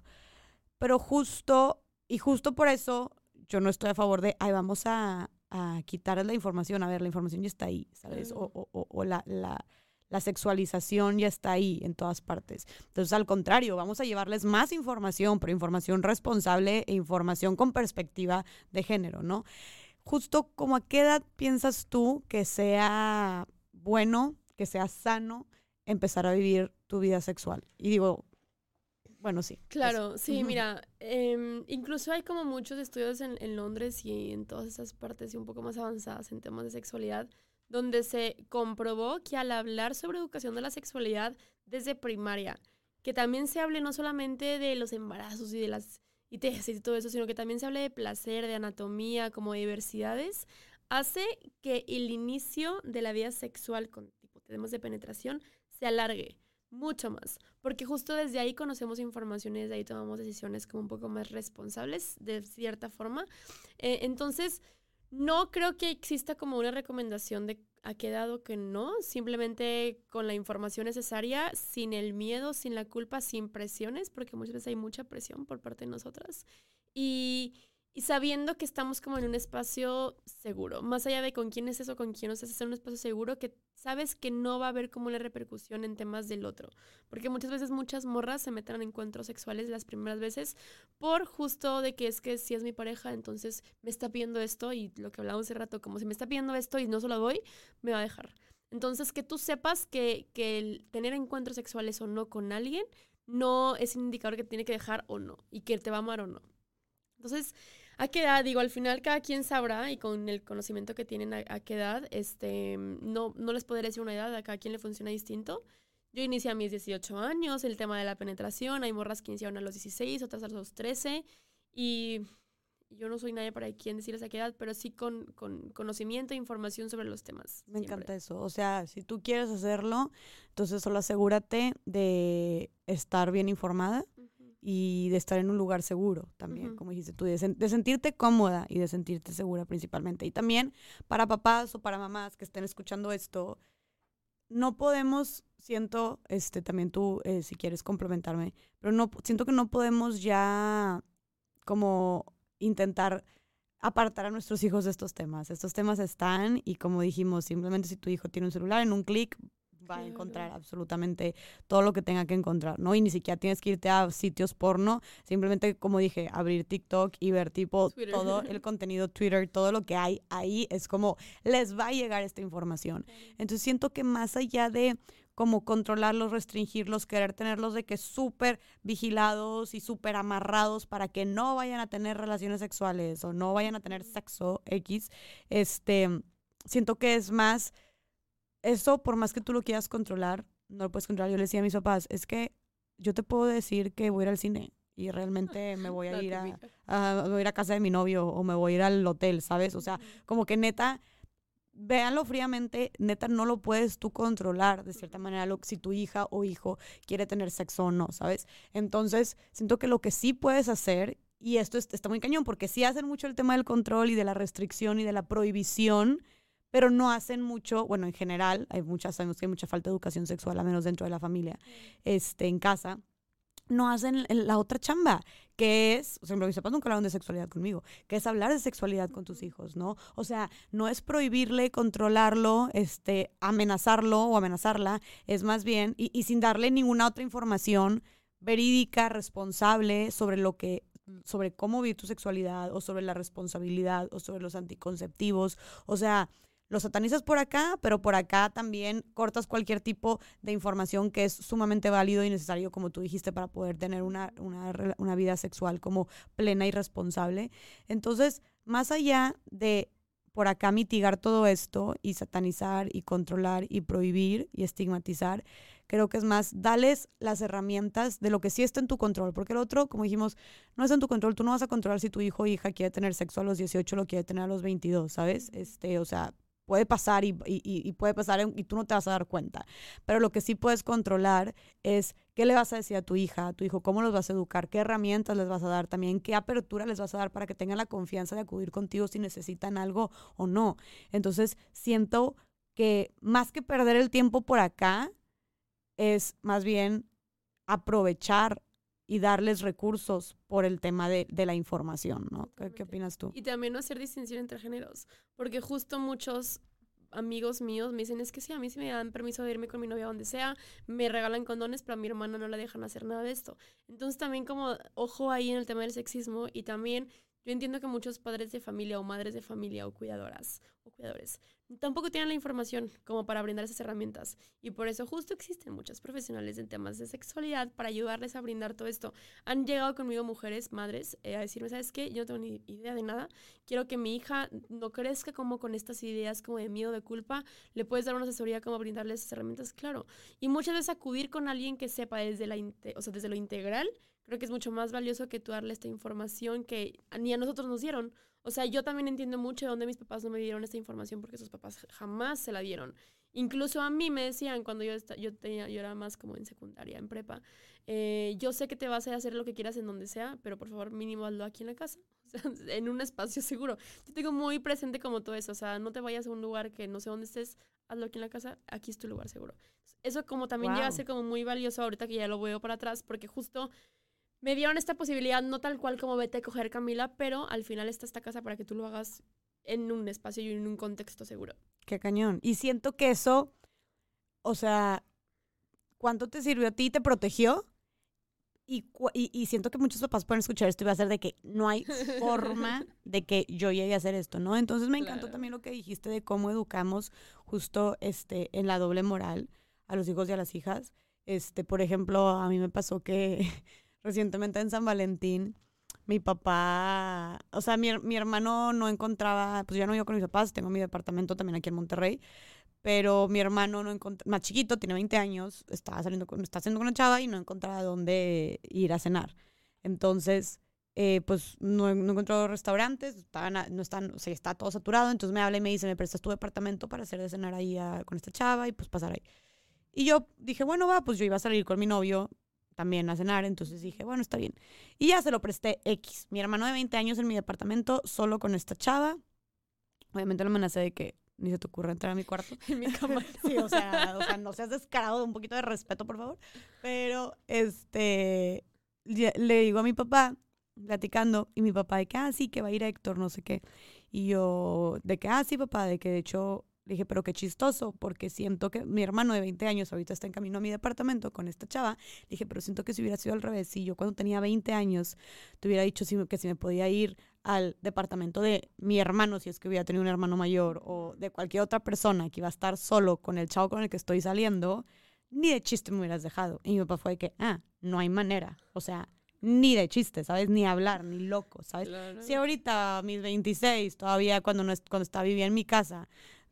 Pero justo, y justo por eso yo no estoy a favor de, ay, vamos a, a quitar la información. A ver, la información ya está ahí, ¿sabes? O, o, o la, la, la, sexualización ya está ahí en todas partes. Entonces, al contrario, vamos a llevarles más información, pero información responsable e información con perspectiva de género, ¿no? Justo como a qué edad piensas tú que sea bueno, que sea sano empezar a vivir tu vida sexual? Y digo, bueno, sí. Claro, sí, mira, eh, incluso hay como muchos estudios en, en, Londres y en todas esas partes y un poco más avanzadas en temas de sexualidad, donde se comprobó que al hablar sobre educación de la sexualidad desde primaria, que también se hable no solamente de los embarazos y de las ITS y todo eso, sino que también se hable de placer, de anatomía, como diversidades, hace que el inicio de la vida sexual con tipo temas de penetración se alargue mucho más, porque justo desde ahí conocemos información y desde ahí tomamos decisiones como un poco más responsables de cierta forma. Eh, entonces, no creo que exista como una recomendación de a qué dado que no, simplemente con la información necesaria, sin el miedo, sin la culpa, sin presiones, porque muchas veces hay mucha presión por parte de nosotras. Y, y sabiendo que estamos como en un espacio seguro, más allá de con quién es eso, con quién no es, es un espacio seguro que sabes que no va a haber como una repercusión en temas del otro, porque muchas veces muchas morras se meten en encuentros sexuales las primeras veces por justo de que es que si es mi pareja, entonces me está pidiendo esto y lo que hablábamos hace rato, como si me está pidiendo esto y no se lo doy, me va a dejar. Entonces que tú sepas que, que el tener encuentros sexuales o no con alguien no es un indicador que tiene que dejar o no y que te va a amar o no. Entonces, ¿A qué edad? Digo, al final cada quien sabrá y con el conocimiento que tienen a, qué edad, este, no, no les podré decir una edad, a cada quien le funciona distinto. Yo inicié a mis 18 años, el tema de la penetración, hay morras que iniciaron a los 16, otras a los 13 y yo no soy nadie para quien decirles a qué edad, pero sí con, con conocimiento e información sobre los temas. Me encanta eso. O sea, si tú quieres hacerlo, entonces solo asegúrate de estar bien informada y de estar en un lugar seguro también, como dijiste tú, de, sentirte cómoda y de sentirte segura principalmente. Y también para papás o para mamás que estén escuchando esto, no podemos, siento, este, también tú, eh, si quieres complementarme, pero no, siento que no podemos ya como intentar apartar a nuestros hijos de estos temas. Estos temas están y como dijimos, simplemente si tu hijo tiene un celular, en un clic va a encontrar absolutamente todo lo que tenga que encontrar, ¿no? Y ni siquiera tienes que irte a sitios porno, simplemente, como dije, abrir TikTok y ver tipo todo el contenido Twitter, todo lo que hay ahí, es como les va a llegar esta información. Entonces siento que más allá de como controlarlos, restringirlos, querer tenerlos de que súper vigilados y súper amarrados para que no vayan a tener relaciones sexuales o no vayan a tener sexo X, este, siento que es más eso, por más que tú lo quieras controlar, no lo puedes controlar. Yo le decía a mis papás, es que yo te puedo decir que voy a ir al cine y realmente me voy a ir a, voy a ir a casa de mi novio o me voy a ir al hotel, ¿sabes? O sea, como que neta, véanlo fríamente, neta no lo puedes tú controlar de cierta manera lo, si tu hija o hijo quiere tener sexo o no, ¿sabes? Entonces, siento que lo que sí puedes hacer, y esto está muy cañón, porque sí hacen mucho el tema del control y de la restricción y de la prohibición, pero no hacen mucho, bueno, en general, hay muchas, sabemos que hay mucha falta de educación sexual, a menos dentro de la familia, este, en casa. no hacen la otra chamba, que es, o sea, mis papás nunca hablaron de sexualidad conmigo, que es hablar de sexualidad con tus hijos, ¿no? O sea, no es prohibirle, controlarlo, este, amenazarlo o amenazarla, es más bien, y, y sin darle ninguna otra información verídica, responsable sobre lo que sobre cómo vivir tu sexualidad o sobre la responsabilidad o sobre los anticonceptivos, o sea, los satanizas por acá, pero por acá también cortas cualquier tipo de información que es sumamente válido y necesario, como tú dijiste, para poder tener una, una, vida sexual como plena y responsable. Entonces, más allá de por acá mitigar todo esto y satanizar y controlar y prohibir y estigmatizar, creo que es más, dales las herramientas de lo que sí está en tu control, porque el otro, como dijimos, no es en tu control, tú no vas a controlar si tu hijo o hija quiere tener sexo a los 18 o lo quiere tener a los 22, ¿sabes? Este, o sea, puede pasar y, puede pasar y tú no te vas a dar cuenta. Pero lo que sí puedes controlar es qué le vas a decir a tu hija, a tu hijo, cómo los vas a educar, qué herramientas les vas a dar también, qué apertura les vas a dar para que tengan la confianza de acudir contigo si necesitan algo o no. Entonces, siento que más que perder el tiempo por acá, es más bien aprovechar y darles recursos por el tema de, la información, ¿no? ¿Qué, opinas tú? Y también no hacer distinción entre géneros, porque justo muchos amigos míos me dicen, es que sí, a mí sí me dan permiso de irme con mi novia donde sea, me regalan condones, pero a mi hermana no la dejan hacer nada de esto. Entonces también como ojo ahí en el tema del sexismo y también yo entiendo que muchos padres de familia o madres de familia o cuidadoras o cuidadores tampoco tienen la información como para brindar esas herramientas. Y por eso justo existen muchos profesionales en temas de sexualidad para ayudarles a brindar todo esto. Han llegado conmigo mujeres, madres, eh, a decirme, ¿sabes qué? Yo no tengo ni idea de nada. Quiero que mi hija no crezca como con estas ideas como de miedo, de culpa. ¿Le puedes dar una asesoría como brindarle esas herramientas? Claro. Y muchas veces acudir con alguien que sepa desde, la o sea, desde lo integral, creo que es mucho más valioso que tú darle esta información que ni a nosotros nos dieron. O sea, yo también entiendo mucho de dónde mis papás no me dieron esta información porque sus papás jamás se la dieron. Incluso a mí me decían cuando yo, yo, tenía, yo era más como en secundaria, en prepa, eh, yo sé que te vas a hacer lo que quieras en donde sea, pero por favor mínimo hazlo aquí en la casa, [LAUGHS] o sea, en un espacio seguro. Yo tengo muy presente como todo eso, o sea, no te vayas a un lugar que no sé dónde estés, hazlo aquí en la casa, aquí es tu lugar seguro. Eso como también llega a ser como muy valioso ahorita que ya lo veo para atrás, porque justo me dieron esta posibilidad, no tal cual como vete a coger Camila, pero al final está esta casa para que tú lo hagas en un espacio y en un contexto seguro. Qué cañón. Y siento que eso, o sea, ¿cuánto te sirvió a ti? ¿Te protegió? Y, y, siento que muchos papás pueden escuchar esto y va a ser de que no hay [LAUGHS] forma de que yo llegue a hacer esto, ¿no? Entonces me encantó también lo que dijiste de cómo educamos justo este, en la doble moral a los hijos y a las hijas. Este, por ejemplo, a mí me pasó que [LAUGHS] recientemente en San Valentín, mi papá, o sea, mi, mi hermano no encontraba, pues ya no vivo con mis papás, tengo mi departamento también aquí en Monterrey, pero mi hermano no más chiquito, tiene 20 años, estaba saliendo con, está haciendo con una chava y no encontraba dónde ir a cenar. Entonces, eh, pues no, encontró restaurantes, estaban, no están, o está todo saturado, entonces me habla y me dice, me prestas tu departamento para hacer de cenar ahí con esta chava y pues pasar ahí. Y yo dije, bueno, va, pues yo iba a salir con mi novio también a cenar, entonces dije, bueno, está bien. Y ya se lo presté X. Mi hermano de 20 años en mi departamento, solo con esta chava. Obviamente lo amenacé de que ni se te ocurra entrar a mi cuarto. [LAUGHS] En mi cama. [LAUGHS] sí, o sea, o sea, no seas descarado, un poquito de respeto, por favor. Pero, este, le digo a mi papá, platicando, y mi papá de que, ah, sí, que va a ir a Héctor, no sé qué. Y yo, de que, ah, sí, papá, de que de hecho le dije, pero qué chistoso, porque siento que mi hermano de 20 años ahorita está en camino a mi departamento con esta chava. Le dije, pero siento que si hubiera sido al revés, si yo cuando tenía 20 años te hubiera dicho que si me podía ir al departamento de mi hermano, si es que hubiera tenido un hermano mayor, o de cualquier otra persona que iba a estar solo con el chavo con el que estoy saliendo, ni de chiste me hubieras dejado. Y mi papá fue de que, ah, no hay manera. O sea, ni de chiste, ¿sabes? Ni hablar, ni loco, ¿sabes? Si ahorita, mis 26, todavía cuando, no, cuando estaba viviendo en mi casa,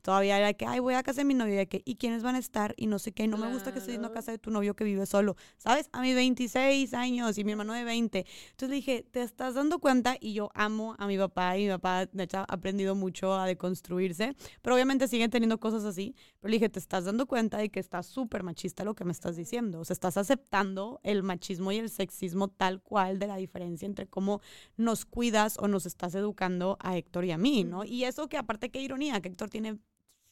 todavía era que, ay, voy a casa de mi novio, y que, ¿y quiénes van a estar? Y no sé qué, no me gusta que estés yendo a casa de tu novio que vive solo, ¿sabes? A mis 26 años y mi hermano de 20. Entonces le dije, ¿te estás dando cuenta? Y yo amo a mi papá y mi papá, de hecho, ha aprendido mucho a deconstruirse, pero obviamente siguen teniendo cosas así. Pero le dije, ¿te estás dando cuenta de que está súper machista lo que me estás diciendo? O sea, estás aceptando el machismo y el sexismo tal cual de la diferencia entre cómo nos cuidas o nos estás educando a Héctor y a mí, ¿no? Y eso que aparte, qué ironía, que Héctor tiene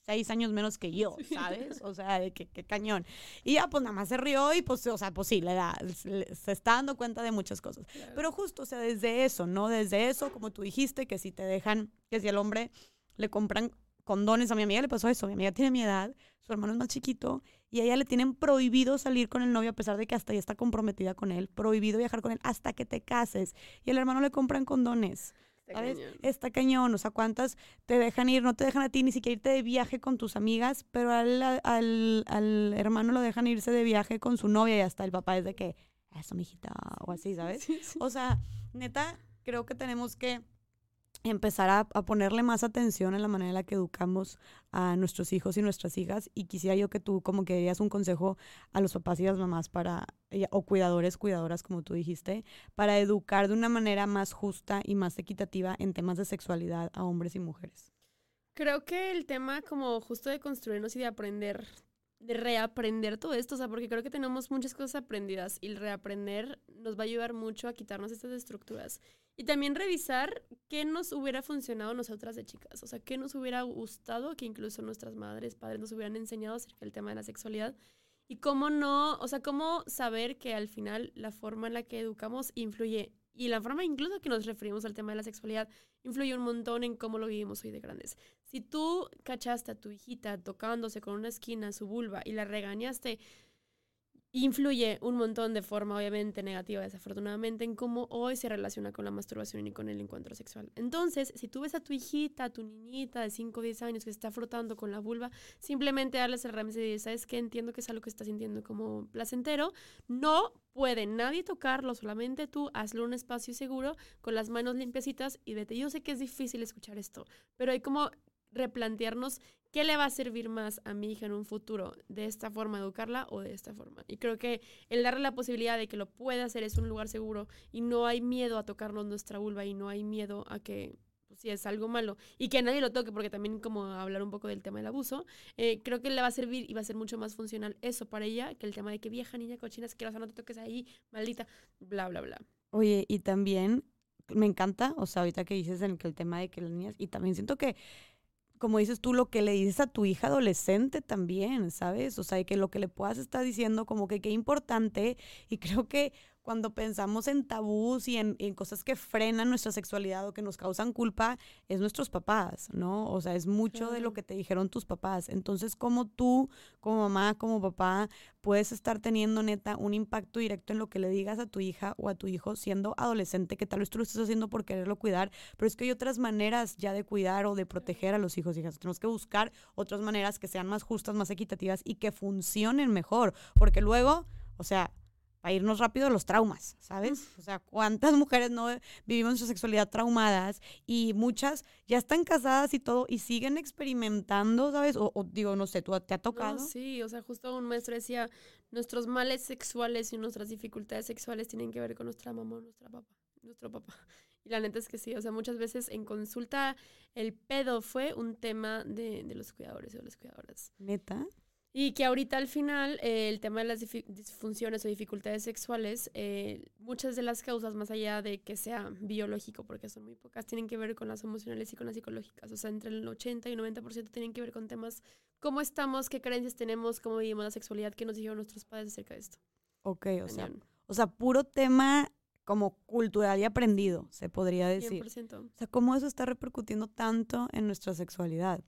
seis años menos que yo, ¿sabes? O sea, de que, cañón. Y ya, pues nada más se rió y pues, o sea, pues sí, le da, se está dando cuenta de muchas cosas. Pero justo, o sea, desde eso, ¿no? Desde eso, como tú dijiste, que si te dejan, que si el hombre le compran condones, a mi amiga le pasó eso, mi amiga tiene mi edad, su hermano es más chiquito, y a ella le tienen prohibido salir con el novio a pesar de que hasta ya está comprometida con él, prohibido viajar con él hasta que te cases, y el hermano le compran condones. Está ¿sabes? Cañón. Está cañón, o sea, ¿cuántas te dejan ir? No te dejan a ti ni siquiera irte de viaje con tus amigas, pero al, al, al hermano lo dejan irse de viaje con su novia y hasta el papá es de que, eso, mijita, o así, ¿sabes? O sea, neta, creo que tenemos que empezar a, ponerle más atención en la manera en la que educamos a nuestros hijos y nuestras hijas. Y quisiera yo que tú como que dirías un consejo a los papás y las mamás para, o cuidadores, cuidadoras, como tú dijiste, para educar de una manera más justa y más equitativa en temas de sexualidad a hombres y mujeres. Creo que el tema como justo de construirnos y de aprender de reaprender todo esto, o sea, porque creo que tenemos muchas cosas aprendidas y el reaprender nos va a ayudar mucho a quitarnos estas estructuras. Y también revisar qué nos hubiera funcionado nosotras de chicas, o sea, qué nos hubiera gustado que incluso nuestras madres, padres nos hubieran enseñado acerca del tema de la sexualidad y cómo no, o sea, cómo saber que al final la forma en la que educamos influye y la forma incluso que nos referimos al tema de la sexualidad influye un montón en cómo lo vivimos hoy de grandes. Si tú cachaste a tu hijita tocándose con una esquina su vulva y la regañaste, influye un montón de forma obviamente negativa, desafortunadamente, en cómo hoy se relaciona con la masturbación y con el encuentro sexual. Entonces, si tú ves a tu hijita, a tu niñita de 5 o 10 años que se está frotando con la vulva, simplemente darles el remedio y decir, ¿sabes qué? Entiendo que es algo que está sintiendo como placentero. No puede nadie tocarlo, solamente tú hazlo un espacio seguro, con las manos limpiecitas y vete. Yo sé que es difícil escuchar esto, pero hay como replantearnos qué le va a servir más a mi hija en un futuro, de esta forma educarla o de esta forma. Y creo que el darle la posibilidad de que lo pueda hacer es un lugar seguro y no hay miedo a tocarnos nuestra vulva y no hay miedo a que pues, si es algo malo y que nadie lo toque, porque también como hablar un poco del tema del abuso, eh, creo que le va a servir y va a ser mucho más funcional eso para ella que el tema de que vieja niña cochina, que no te toques ahí, maldita, bla, bla, bla. Oye, y también me encanta, o sea, ahorita que dices en que el tema de que las niñas, y también siento que como dices tú, lo que le dices a tu hija adolescente también, ¿sabes? O sea, que lo que le puedas estar diciendo como que qué importante y creo que cuando pensamos en tabús y en, cosas que frenan nuestra sexualidad o que nos causan culpa, es nuestros papás, ¿no? O sea, es mucho de lo que te dijeron tus papás. Entonces, como tú, como mamá, como papá, puedes estar teniendo neta un impacto directo en lo que le digas a tu hija o a tu hijo siendo adolescente, que tal vez tú lo estés haciendo por quererlo cuidar, pero es que hay otras maneras ya de cuidar o de proteger a los hijos y hijas. Tenemos que buscar otras maneras que sean más justas, más equitativas y que funcionen mejor, porque luego, o sea, para irnos rápido a los traumas, ¿sabes? O sea, ¿cuántas mujeres no vivimos su sexualidad traumadas y muchas ya están casadas y todo y siguen experimentando, ¿sabes? O, digo, no sé, ¿tú te ha tocado? sí, o sea, justo un maestro decía, nuestros males sexuales y nuestras dificultades sexuales tienen que ver con nuestra mamá o nuestra papá, nuestro papá. Y la neta es que sí, o sea, muchas veces en consulta el pedo fue un tema de, de los cuidadores o de las cuidadoras. ¿Neta? Y que ahorita al final eh, el tema de las disfunciones o dificultades sexuales, eh, muchas de las causas, más allá de que sea biológico, porque son muy pocas, tienen que ver con las emocionales y con las psicológicas. O sea, entre el 80 y 90% tienen que ver con temas cómo estamos, qué creencias tenemos, cómo vivimos la sexualidad, qué nos dijeron nuestros padres acerca de esto. Ok, o sea, o sea, puro tema como cultural y aprendido, se podría decir. 100%. O sea, cómo eso está repercutiendo tanto en nuestra sexualidad.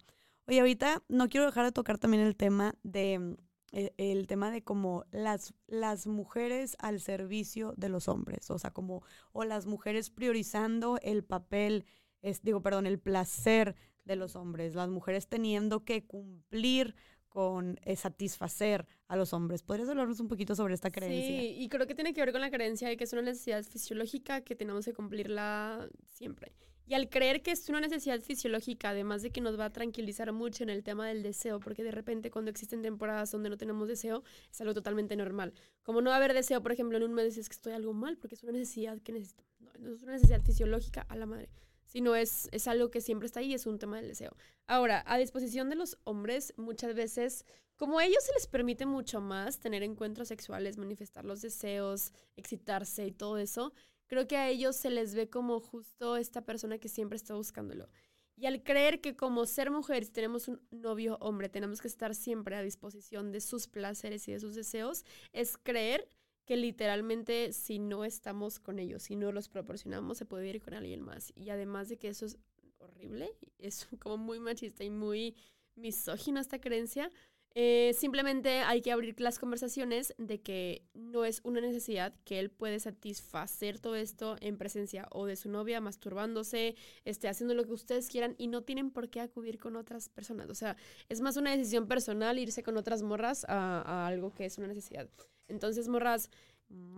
Oye, ahorita no quiero dejar de tocar también el tema de mm, e, el, tema de como las, las mujeres al servicio de los hombres, o sea, como, o las mujeres priorizando el papel, es, digo, perdón, el placer de los hombres, las mujeres teniendo que cumplir con eh, satisfacer a los hombres. ¿Podrías hablarnos un poquito sobre esta creencia? Sí, y creo que tiene que ver con la creencia de que es una necesidad fisiológica que tenemos que cumplirla siempre. Y al creer que es una necesidad fisiológica, además de que nos va a tranquilizar mucho en el tema del deseo, porque de repente cuando existen temporadas donde no tenemos deseo, es algo totalmente normal. Como no haber deseo, por ejemplo, en un mes es que estoy algo mal, porque es una necesidad que necesito. No, es una necesidad fisiológica a la madre, sino es, es algo que siempre está ahí, es un tema del deseo. Ahora, a disposición de los hombres, muchas veces, como a ellos se les permite mucho más tener encuentros sexuales, manifestar los deseos, excitarse y todo eso, creo que a ellos se les ve como justo esta persona que siempre está buscándolo. Y al creer que como ser mujer, si tenemos un novio hombre, tenemos que estar siempre a disposición de sus placeres y de sus deseos, es creer que literalmente si no estamos con ellos, si no los proporcionamos, se puede ir con alguien más. Y además de que eso es horrible, es [LAUGHS] como muy machista y muy misógino esta creencia, eh, simplemente hay que abrir las conversaciones de que no es una necesidad, que él puede satisfacer todo esto en presencia o de su novia, masturbándose, este, haciendo lo que ustedes quieran y no tienen por qué acudir con otras personas. O sea, es más una decisión personal irse con otras morras a, algo que es una necesidad. Entonces, morras,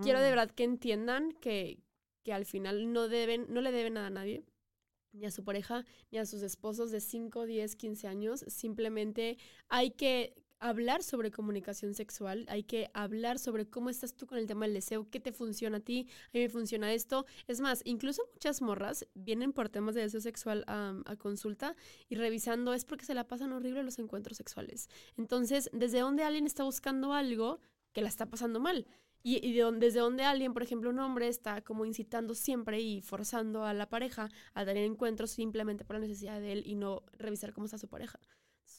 quiero de mm. verdad que entiendan que, que al final no, deben, no le deben nada a nadie ni a su pareja, ni a sus esposos de 5, 10, 15 años. Simplemente hay que hablar sobre comunicación sexual, hay que hablar sobre cómo estás tú con el tema del deseo, qué te funciona a ti, a mí me funciona esto. Es más, incluso muchas morras vienen por temas de deseo sexual a, consulta y revisando es porque se la pasan horrible los encuentros sexuales. Entonces, desde donde alguien está buscando algo que la está pasando mal. Y, y desde donde alguien, por ejemplo, un hombre está como incitando siempre y forzando a la pareja a tener encuentros simplemente por la necesidad de él y no revisar cómo está su pareja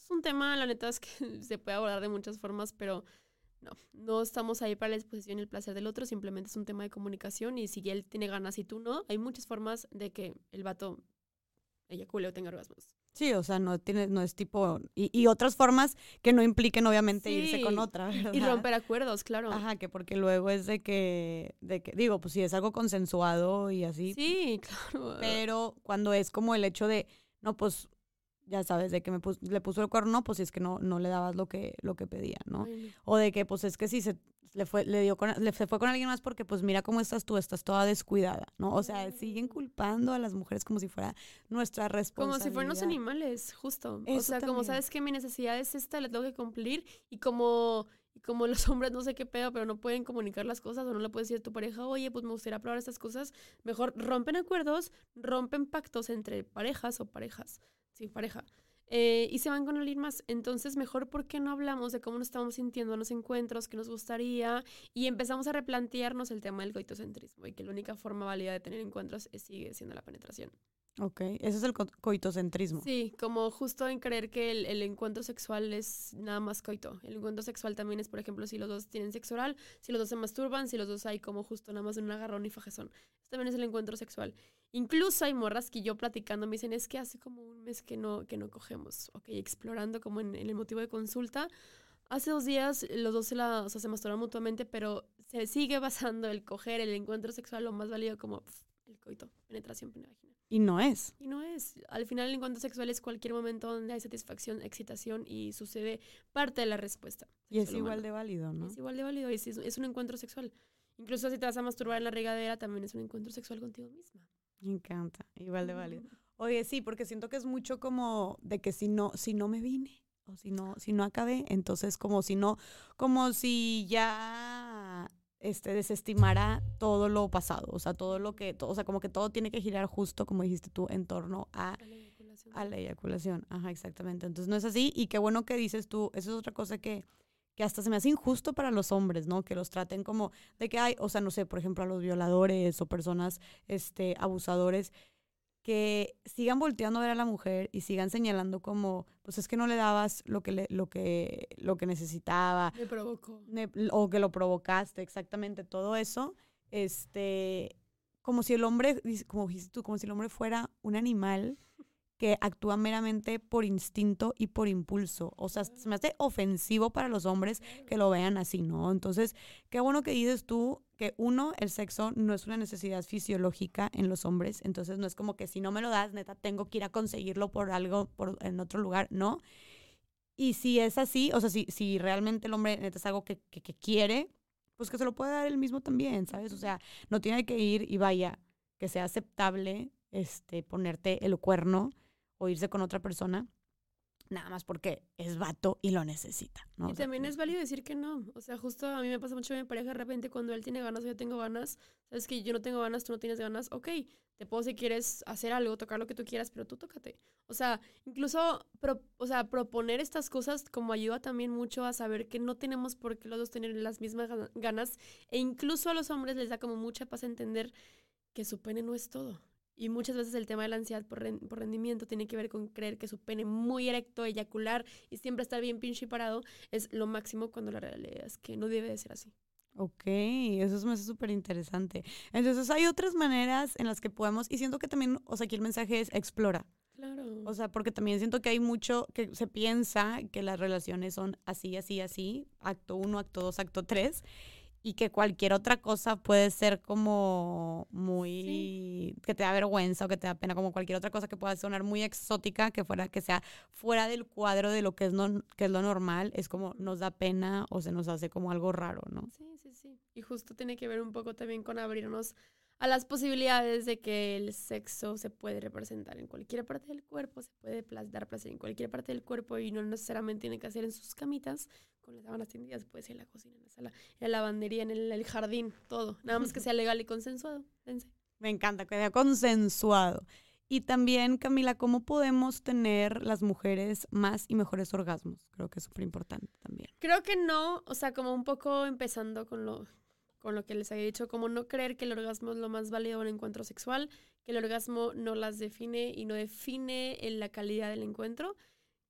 es un tema, la neta es que [LAUGHS] se puede abordar de muchas formas, pero no, no estamos ahí para la disposición y el placer del otro, simplemente es un tema de comunicación y si él tiene ganas y tú no, hay muchas formas de que el vato eyacule o tenga orgasmos. Sí, o sea, no tiene, no es tipo, y, otras formas que no impliquen obviamente irse con otra, Y romper acuerdos, claro. Ajá, que porque luego es de que, de que, digo, pues si es algo consensuado y así. Sí, [LAUGHS] claro. Pero cuando es como el hecho de, no, pues ya sabes, de que me le puso el cuerno, pues es que no, no le dabas lo que, lo que pedía, ¿no? O de que, pues es que si se le fue, le dio con, le, se fue con alguien más porque, pues mira cómo estás tú, estás toda descuidada, ¿no? O sea, siguen culpando a las mujeres como si fuera nuestra responsabilidad. Como si fueran los animales, justo. o sea, como sabes que mi necesidad es esta, la tengo que cumplir y como como los [LAUGHS] hombres no sé qué pedo, pero no pueden comunicar las cosas o no le puedes decir a tu pareja, oye, pues me gustaría probar estas cosas, mejor rompen acuerdos, rompen pactos entre parejas o parejas sí, pareja. Eh, y se van con alguien más. Entonces, mejor ¿por qué no hablamos de cómo nos estamos sintiendo en los encuentros, qué nos gustaría, y empezamos a replantearnos el tema del coitocentrismo y que la única forma válida de tener encuentros es, sigue siendo la penetración. Ok, ese es el coitocentrismo. Sí, como justo en creer que el, encuentro sexual es nada más coito. El encuentro sexual también es, por ejemplo, si los dos tienen sexo oral, si los dos se masturban, si los dos hay como justo nada más un agarrón y fajezón. También es el encuentro sexual. Incluso hay morras que yo platicando me dicen, es que hace como un mes que no, que no cogemos. Ok, explorando como en, el motivo de consulta. Hace dos días los dos se, la, o sea, se masturban mutuamente, pero se sigue basando el coger, el encuentro sexual, lo más válido como el coito, penetración vagina. Y no es. Y no es. Al final el encuentro sexual es cualquier momento donde hay satisfacción, excitación y sucede parte de la respuesta. Y es igual de válido, ¿no? Es igual de válido y es, es un encuentro sexual. Incluso si te vas a masturbar en la regadera, también es un encuentro sexual contigo misma. Me encanta, igual de válido. Oye, sí, porque siento que es mucho como de que si no, si no me vine, o si no, si no acabé, entonces como si no, como si ya este desestimara todo lo pasado, o sea, todo lo que, o sea, como que todo tiene que girar justo, como dijiste tú, en torno a, a la eyaculación. Ajá, exactamente. Entonces no es así, y qué bueno que dices tú, eso es otra cosa que que hasta se me hace injusto para los hombres, ¿no? Que los traten como de que hay, o sea, no sé, por ejemplo, a los violadores o personas este, abusadores, que sigan volteando a ver a la mujer y sigan señalando como, pues es que no le dabas lo que, le, lo que, lo que necesitaba. Me provocó. o que lo provocaste, exactamente, todo eso, este, como si el hombre, como dijiste tú, como si el hombre fuera un animal que actúa meramente por instinto y por impulso. O sea, se me hace ofensivo para los hombres que lo vean así, ¿no? Entonces, qué bueno que dices tú que uno, el sexo no es una necesidad fisiológica en los hombres, entonces no es como que si no me lo das, neta, tengo que ir a conseguirlo por algo, por, en otro lugar, ¿no? Y si es así, o sea, si, si realmente el hombre neta es algo que, que, que quiere, pues que se lo puede dar él mismo también, ¿sabes? O sea, no tiene que ir y vaya, que sea aceptable este, ponerte el cuerno o irse con otra persona, nada más porque es vato y lo necesita. ¿no? Y también es válido decir que no. O sea, justo a mí me pasa mucho mi pareja de repente cuando él tiene ganas o yo tengo ganas. Sabes que yo no tengo ganas, tú no tienes ganas. Ok, te puedo si quieres hacer algo, tocar lo que tú quieras, pero tú tócate. O sea, incluso o sea, proponer estas cosas como ayuda también mucho a saber que no tenemos por qué los dos tener las mismas ganas. E incluso a los hombres les da como mucha paz entender que su pene no es todo Y muchas veces el tema de la ansiedad por, por, rendimiento tiene que ver con creer que su pene muy erecto, eyacular y siempre estar bien pinche parado es lo máximo cuando la realidad es que no debe de ser así. Ok, eso es más súper interesante. Entonces hay otras maneras en las que podemos, y siento que también, o sea, aquí el mensaje es explora. Claro. O sea, porque también siento que hay mucho que se piensa que las relaciones son así, así, así, acto uno, acto dos, acto tres y que cualquier otra cosa puede ser como muy que te da vergüenza o que te da pena como cualquier otra cosa que pueda sonar muy exótica que fuera que sea fuera del cuadro de lo que es no, que es lo normal es como nos da pena o se nos hace como algo raro no sí sí sí. Y justo tiene que ver un poco también con abrirnos a las posibilidades de que el sexo se puede representar en cualquier parte del cuerpo, se puede dar placer en cualquier parte del cuerpo y no necesariamente tiene que hacer en sus camitas, con las sábanas tendidas, puede ser en la cocina, en la sala, en la lavandería, en el, jardín, todo. Nada más que sea legal y consensuado. Me encanta que sea consensuado. Y también, Camila, ¿cómo podemos tener las mujeres más y mejores orgasmos? Creo que es súper importante también. Creo que no, o sea, como un poco empezando con lo, con lo que les había dicho, como no creer que el orgasmo es lo más válido en un encuentro sexual, que el orgasmo no las define y no define la calidad del encuentro.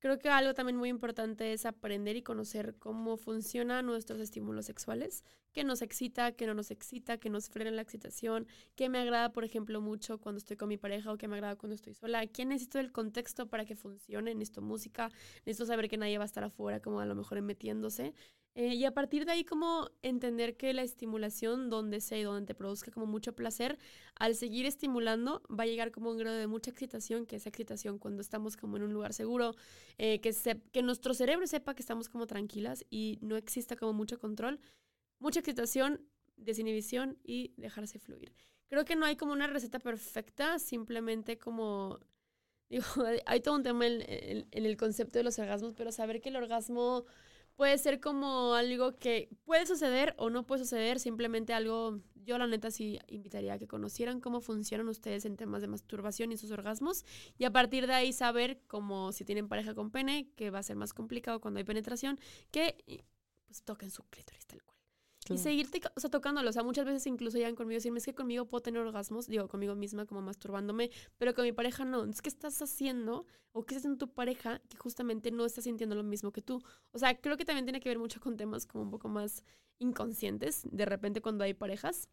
Creo que algo también muy importante es aprender y conocer cómo funcionan nuestros estímulos sexuales, qué nos excita, qué no nos excita, qué nos frena la excitación, qué me agrada, por ejemplo, mucho cuando estoy con mi pareja o qué me agrada cuando estoy sola, qué necesito del contexto para que funcione, necesito música, necesito saber que nadie va a estar afuera como a lo mejor metiéndose. Eh, y a partir de ahí, como entender que la estimulación, donde sea y donde te produzca como mucho placer, al seguir estimulando, va a llegar como un grado de mucha excitación, que esa excitación cuando estamos como en un lugar seguro, eh, que, se, que nuestro cerebro sepa que estamos como tranquilas y no exista como mucho control, mucha excitación, desinhibición y dejarse fluir. Creo que no hay como una receta perfecta, simplemente como [LAUGHS] Digo, hay todo un tema en, el concepto de los orgasmos, pero saber que el orgasmo puede ser como algo que puede suceder o no puede suceder, simplemente algo, yo la neta sí invitaría a que conocieran cómo funcionan ustedes en temas de masturbación y sus orgasmos y a partir de ahí saber como si tienen pareja con pene, que va a ser más complicado cuando hay penetración, que pues toquen su clítoris tal cual. Y seguirte, o sea, tocándolo. O sea, muchas veces incluso llegan conmigo y decirme, es que conmigo puedo tener orgasmos, digo, conmigo misma, como masturbándome, pero con mi pareja no. Entonces, ¿qué estás haciendo? ¿O qué estás haciendo tu pareja que justamente no está sintiendo lo mismo que tú? O sea, creo que también tiene que ver mucho con temas como un poco más inconscientes, de repente cuando hay parejas.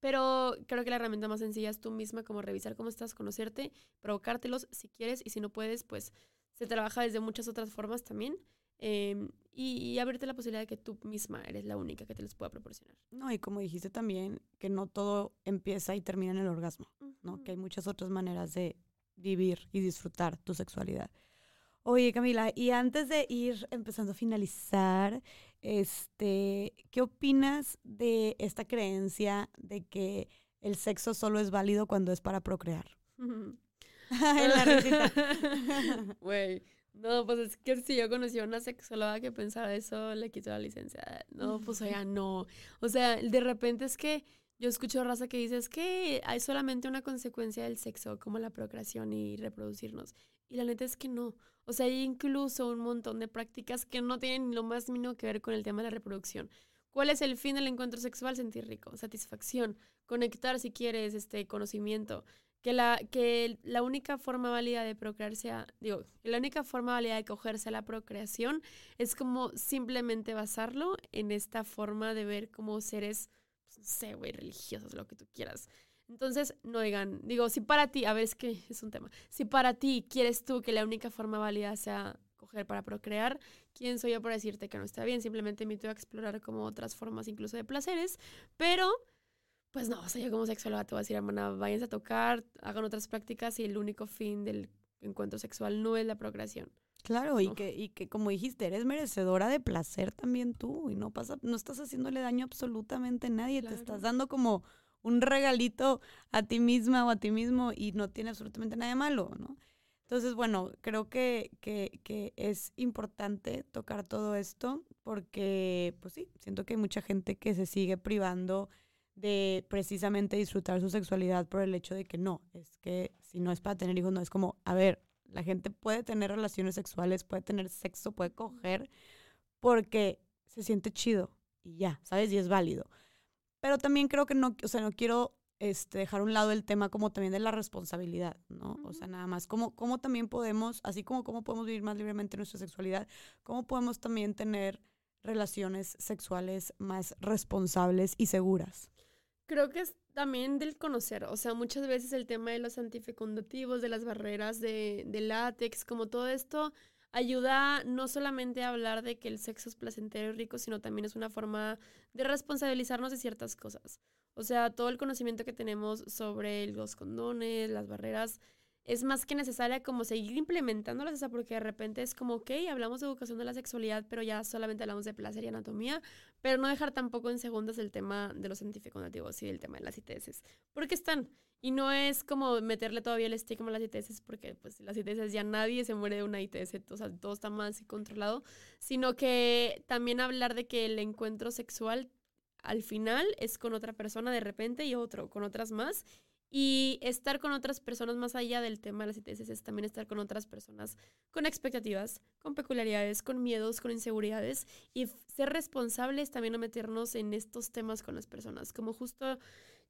Pero creo que la herramienta más sencilla es tú misma, como revisar cómo estás, conocerte, provocártelos si quieres y si no puedes, pues se trabaja desde muchas otras formas también. Em, y, abrirte la posibilidad de que tú misma eres la única que te les pueda proporcionar. No, y como dijiste también, que no todo empieza y termina en el orgasmo, ¿no? Que hay muchas otras maneras de vivir y disfrutar tu sexualidad. Oye, Camila, y antes de ir empezando a finalizar, este, ¿qué opinas de esta creencia de que el sexo solo es válido cuando es para procrear? [LAUGHS] [LAUGHS] en la. Güey, no, pues es que si yo conocí a una sexóloga que pensaba eso, le quito la licencia. No, pues ya no. O sea, de repente es que yo escucho raza que dice es que hay solamente una consecuencia del sexo, como la procreación y reproducirnos. Y la neta es que no. O sea, hay incluso un montón de prácticas que no tienen lo más mínimo que ver con el tema de la reproducción. ¿Cuál es el fin del encuentro sexual? Sentir rico, satisfacción, conectar si quieres, este conocimiento que la, que la única forma válida de procrearse, digo, la única forma válida de cogerse a la procreación es como simplemente basarlo en esta forma de ver como seres, pues, no sé, güey, religiosos, lo que tú quieras. Entonces, no digan, digo, si para ti, a ver, es que es un tema, si para ti quieres tú que la única forma válida sea coger para procrear, ¿quién soy yo para decirte que no está bien? Simplemente invito a explorar como otras formas incluso de placeres, pero pues no, o sea, yo como sexóloga te voy a decir, hermana, váyanse a tocar, hagan otras prácticas y el único fin del encuentro sexual no es la procreación. Claro, y, que, y que como dijiste, eres merecedora de placer también tú y no pasa, no estás haciéndole daño absolutamente a nadie, te estás dando como un regalito a ti misma o a ti mismo y no tiene absolutamente nada de malo, ¿no? Entonces, bueno, creo que, que, que es importante tocar todo esto porque, pues sí, siento que hay mucha gente que se sigue privando de precisamente disfrutar su sexualidad por el hecho de que no, es que si no es para tener hijos, no es como, a ver, la gente puede tener relaciones sexuales, puede tener sexo, puede coger, porque se siente chido y ya, ¿sabes? Y es válido. Pero también creo que no, o sea, no quiero este, dejar a un lado el tema como también de la responsabilidad, ¿no? O sea, nada más, cómo, cómo también podemos, así como cómo podemos vivir más libremente nuestra sexualidad, cómo podemos también tener relaciones sexuales más responsables y seguras. Creo que es también del conocer, o sea, muchas veces el tema de los antifecundativos, de las barreras de, de látex, como todo esto, ayuda no solamente a hablar de que el sexo es placentero y rico, sino también es una forma de responsabilizarnos de ciertas cosas. O sea, todo el conocimiento que tenemos sobre los condones, las barreras, es más que necesaria como seguir implementándolas, porque de repente es como, ok, hablamos de educación de la sexualidad, pero ya solamente hablamos de placer y anatomía, pero no dejar tampoco en segundas el tema de los antifecundativos y el tema de las ITS, porque están. Y no es como meterle todavía el estigma a las ITS, porque pues las ITS ya nadie se muere de una ITS, o todo está más controlado, sino que también hablar de que el encuentro sexual al final es con otra persona de repente y otro, con otras más, y estar con otras personas más allá del tema de las ITS es también estar con otras personas con expectativas, con peculiaridades, con miedos, con inseguridades y ser responsables también a meternos en estos temas con las personas. Como justo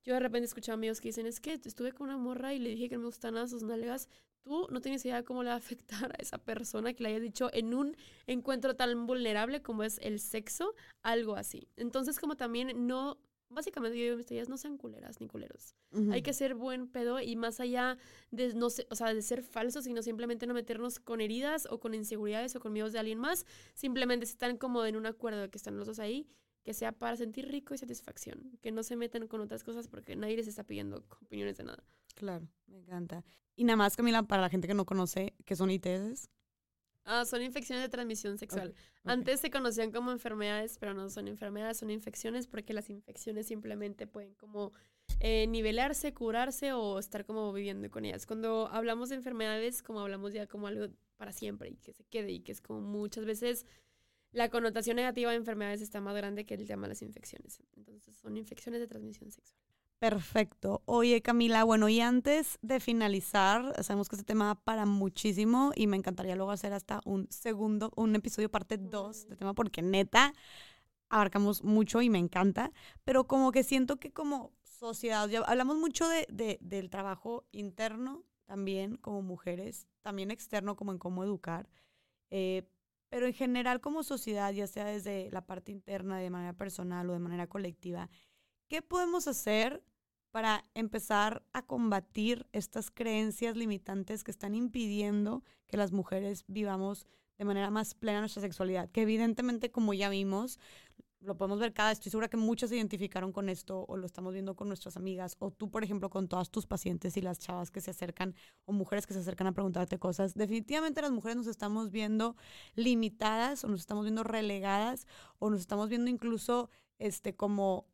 yo de repente escuchaba amigos que dicen, es que estuve con una morra y le dije que no me gustan nada sus nalgas. Tú no tienes idea de cómo le va a afectar a esa persona que le hayas dicho en un encuentro tan vulnerable como es el sexo, algo así. Entonces como también no básicamente yo digo mis teorías, no sean culeras ni culeros. Hay que ser buen pedo y más allá de no o sea, de ser falsos, sino simplemente no meternos con heridas o con inseguridades o con miedos de alguien más, simplemente si están como en un acuerdo de que están los dos ahí, que sea para sentir rico y satisfacción, que no se metan con otras cosas porque nadie les está pidiendo opiniones de nada. Claro, me encanta. Y nada más, Camila, para la gente que no conoce, ¿qué son ITS? Ah, son infecciones de transmisión sexual. Antes se conocían como enfermedades, pero no son enfermedades, son infecciones porque las infecciones simplemente pueden como eh, nivelarse, curarse o estar como viviendo con ellas. Cuando hablamos de enfermedades, como hablamos ya como algo para siempre y que se quede y que es como muchas veces la connotación negativa de enfermedades está más grande que el tema de las infecciones. Entonces son infecciones de transmisión sexual. Perfecto. Oye, Camila, bueno, y antes de finalizar, sabemos que este tema para muchísimo y me encantaría luego hacer hasta un segundo, un episodio parte 2 de tema, porque neta, abarcamos mucho y me encanta, pero como que siento que como sociedad, ya hablamos mucho de, del trabajo interno también como mujeres, también externo como en cómo educar, eh, pero en general como sociedad, ya sea desde la parte interna, de manera personal o de manera colectiva, ¿qué podemos hacer para empezar a combatir estas creencias limitantes que están impidiendo que las mujeres vivamos de manera más plena nuestra sexualidad? Que evidentemente, como ya vimos, lo podemos ver cada, estoy segura que muchas se identificaron con esto o lo estamos viendo con nuestras amigas o tú, por ejemplo, con todas tus pacientes y las chavas que se acercan o mujeres que se acercan a preguntarte cosas. Definitivamente las mujeres nos estamos viendo limitadas o nos estamos viendo relegadas o nos estamos viendo incluso este como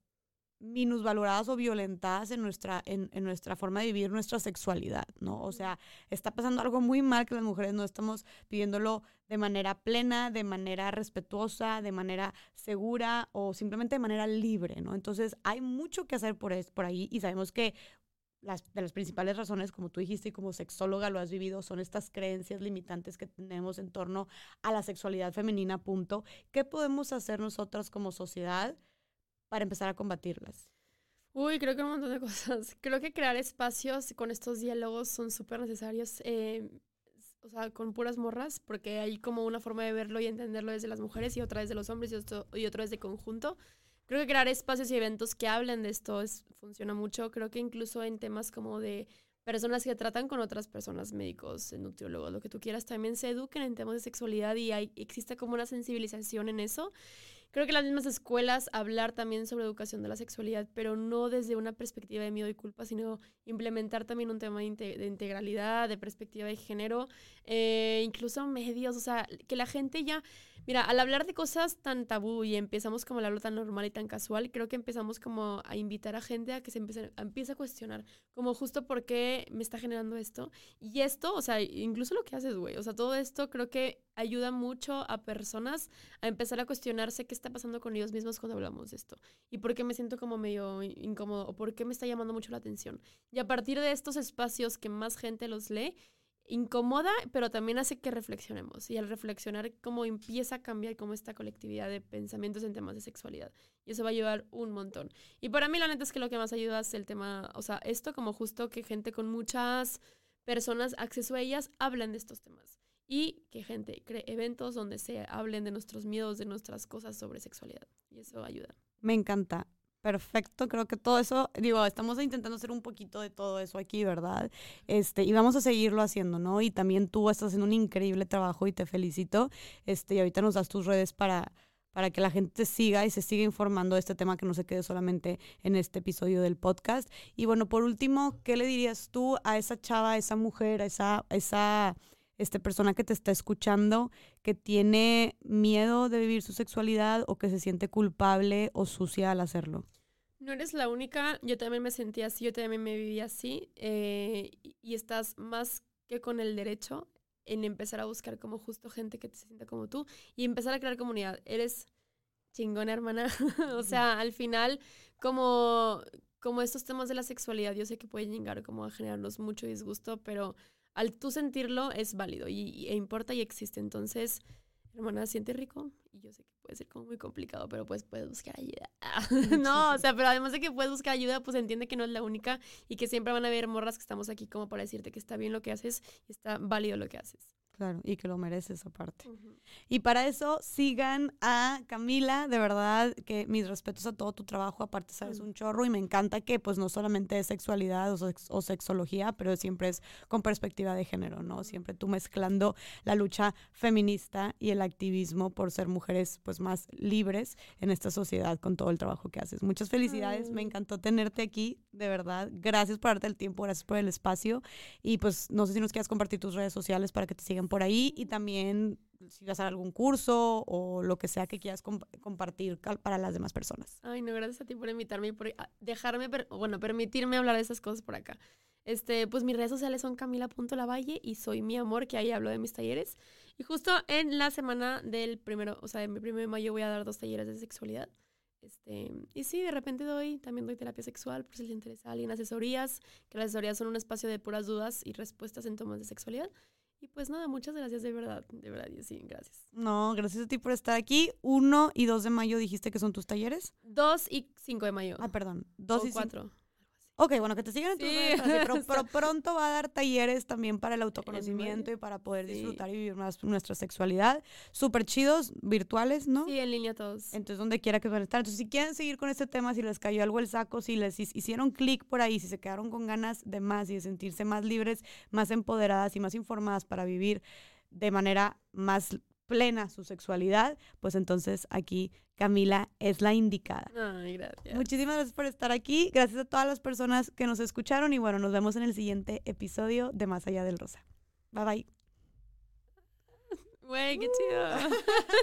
minusvaloradas o violentadas en nuestra, en, nuestra forma de vivir nuestra sexualidad, ¿no? O sea, está pasando algo muy mal que las mujeres no estamos viviéndolo de manera plena, de manera respetuosa, de manera segura o simplemente de manera libre, ¿no? Entonces, hay mucho que hacer por, es, por ahí y sabemos que las, de las principales razones, como tú dijiste y como sexóloga lo has vivido, son estas creencias limitantes que tenemos en torno a la sexualidad femenina, punto. ¿Qué podemos hacer nosotras como sociedad? Para empezar a combatirlas? Uy, creo que un montón de cosas. [LAUGHS] Creo que crear espacios con estos diálogos son súper necesarios. Eh, o sea, con puras morras, porque hay como una forma de verlo y entenderlo desde las mujeres y otra vez de los hombres y, otro, y otra vez de conjunto. Creo que crear espacios y eventos que hablen de esto es, funciona mucho. Creo que incluso en temas como de personas que tratan con otras personas, médicos, nutriólogos, lo que tú quieras, también se eduquen en temas de sexualidad y hay, existe como una sensibilización en eso creo que las mismas escuelas hablar también sobre educación de la sexualidad, pero no desde una perspectiva de miedo y culpa, sino implementar también un tema de, integralidad, de perspectiva de género, eh, incluso medios, o sea, que la gente ya, mira, al hablar de cosas tan tabú y empezamos como a hablo tan normal y tan casual, creo que empezamos como a invitar a gente a que se empiece empiece a cuestionar, como justo por qué me está generando esto. Y esto, o sea, incluso lo que haces, güey, o sea, todo esto creo que ayuda mucho a personas a empezar a cuestionarse qué está pasando con ellos mismos cuando hablamos de esto y por qué me siento como medio incómodo o por qué me está llamando mucho la atención. Y a partir de estos espacios que más gente los lee, incomoda, pero también hace que reflexionemos. Y al reflexionar, cómo empieza a cambiar como esta colectividad de pensamientos en temas de sexualidad. Y eso va a ayudar un montón. Y para mí, la neta es que lo que más ayuda es el tema, o sea, esto como justo que gente con muchas personas, acceso a ellas, hablen de estos temas. Y que gente cree eventos donde se hablen de nuestros miedos, de nuestras cosas sobre sexualidad. Y eso ayuda. Me encanta perfecto. Creo que todo eso, digo, estamos intentando hacer un poquito de todo eso aquí, ¿verdad? Este, y vamos a seguirlo haciendo, ¿no? Y también tú estás haciendo un increíble trabajo y te felicito. Este, y ahorita nos das tus redes para para que la gente siga y se siga informando de este tema que no se quede solamente en este episodio del podcast. Y bueno, por último, ¿qué le dirías tú a esa chava, a esa mujer, a esa, esa este, persona que te está escuchando que tiene miedo de vivir su sexualidad o que se siente culpable o sucia al hacerlo? No eres la única, yo también me sentía así, yo también me vivía así eh, y estás más que con el derecho en empezar a buscar como justo gente que te sienta como tú y empezar a crear comunidad. Eres chingona, hermana. [LAUGHS] o sea, al final, como, como estos temas de la sexualidad, yo sé que pueden llegar como a generarnos mucho disgusto, pero al tú sentirlo es válido y, e importa y existe. Entonces, hermana, siente rico y yo sé que puede ser como muy complicado, pero pues puedes buscar ayuda. [LAUGHS] no, o sea, pero además de que puedes buscar ayuda, pues entiende que no es la única y que siempre van a haber morras que estamos aquí como para decirte que está bien lo que haces y está válido lo que haces. Claro, y que lo mereces aparte. Y para eso sigan a Camila, de verdad que mis respetos a todo tu trabajo, aparte sabes un chorro y me encanta que pues no solamente es sexualidad o, sexología, pero siempre es con perspectiva de género, ¿no? Siempre tú mezclando la lucha feminista y el activismo por ser mujeres pues más libres en esta sociedad con todo el trabajo que haces. Muchas felicidades, me encantó tenerte aquí, de verdad. Gracias por darte el tiempo, gracias por el espacio y pues no sé si nos quieras compartir tus redes sociales para que te sigan por ahí y también si vas a hacer algún curso o lo que sea que quieras compartir para las demás personas. Ay, no, gracias a ti por invitarme y por ah, dejarme, bueno, permitirme hablar de esas cosas por acá. Este, pues mis redes sociales son camila.lavalle y soy mi amor, que ahí hablo de mis talleres. Y justo en la semana del primero, o sea, en mi primero de mayo voy a dar dos talleres de sexualidad. Este, y sí, de repente doy, también doy terapia sexual por si les interesa a alguien, asesorías, que las asesorías son un espacio de puras dudas y respuestas en temas de sexualidad. Y pues nada, muchas gracias de verdad, de verdad, sí, gracias. No, gracias a ti por estar aquí. 1 y 2 de mayo dijiste que son tus talleres. 2 y 5 de mayo. Ah, perdón. 2 y 4. Ok, bueno, que te sigan en tus redes, [LAUGHS] pero, pronto va a dar talleres también para el autoconocimiento y para poder disfrutar y vivir más nuestra sexualidad. Súper chidos, virtuales, ¿no? Sí, en línea todos. Entonces, donde quiera que van a estar. Entonces, si quieren seguir con este tema, si les cayó algo el saco, si les hicieron clic por ahí, si se quedaron con ganas de más y de sentirse más libres, más empoderadas y más informadas para vivir de manera más plena su sexualidad, pues entonces aquí Camila es la indicada. Ay, gracias. Muchísimas gracias por estar aquí. Gracias a todas las personas que nos escucharon y bueno, nos vemos en el siguiente episodio de Más allá del Rosa. Bye bye. Güey, qué chido. [LAUGHS]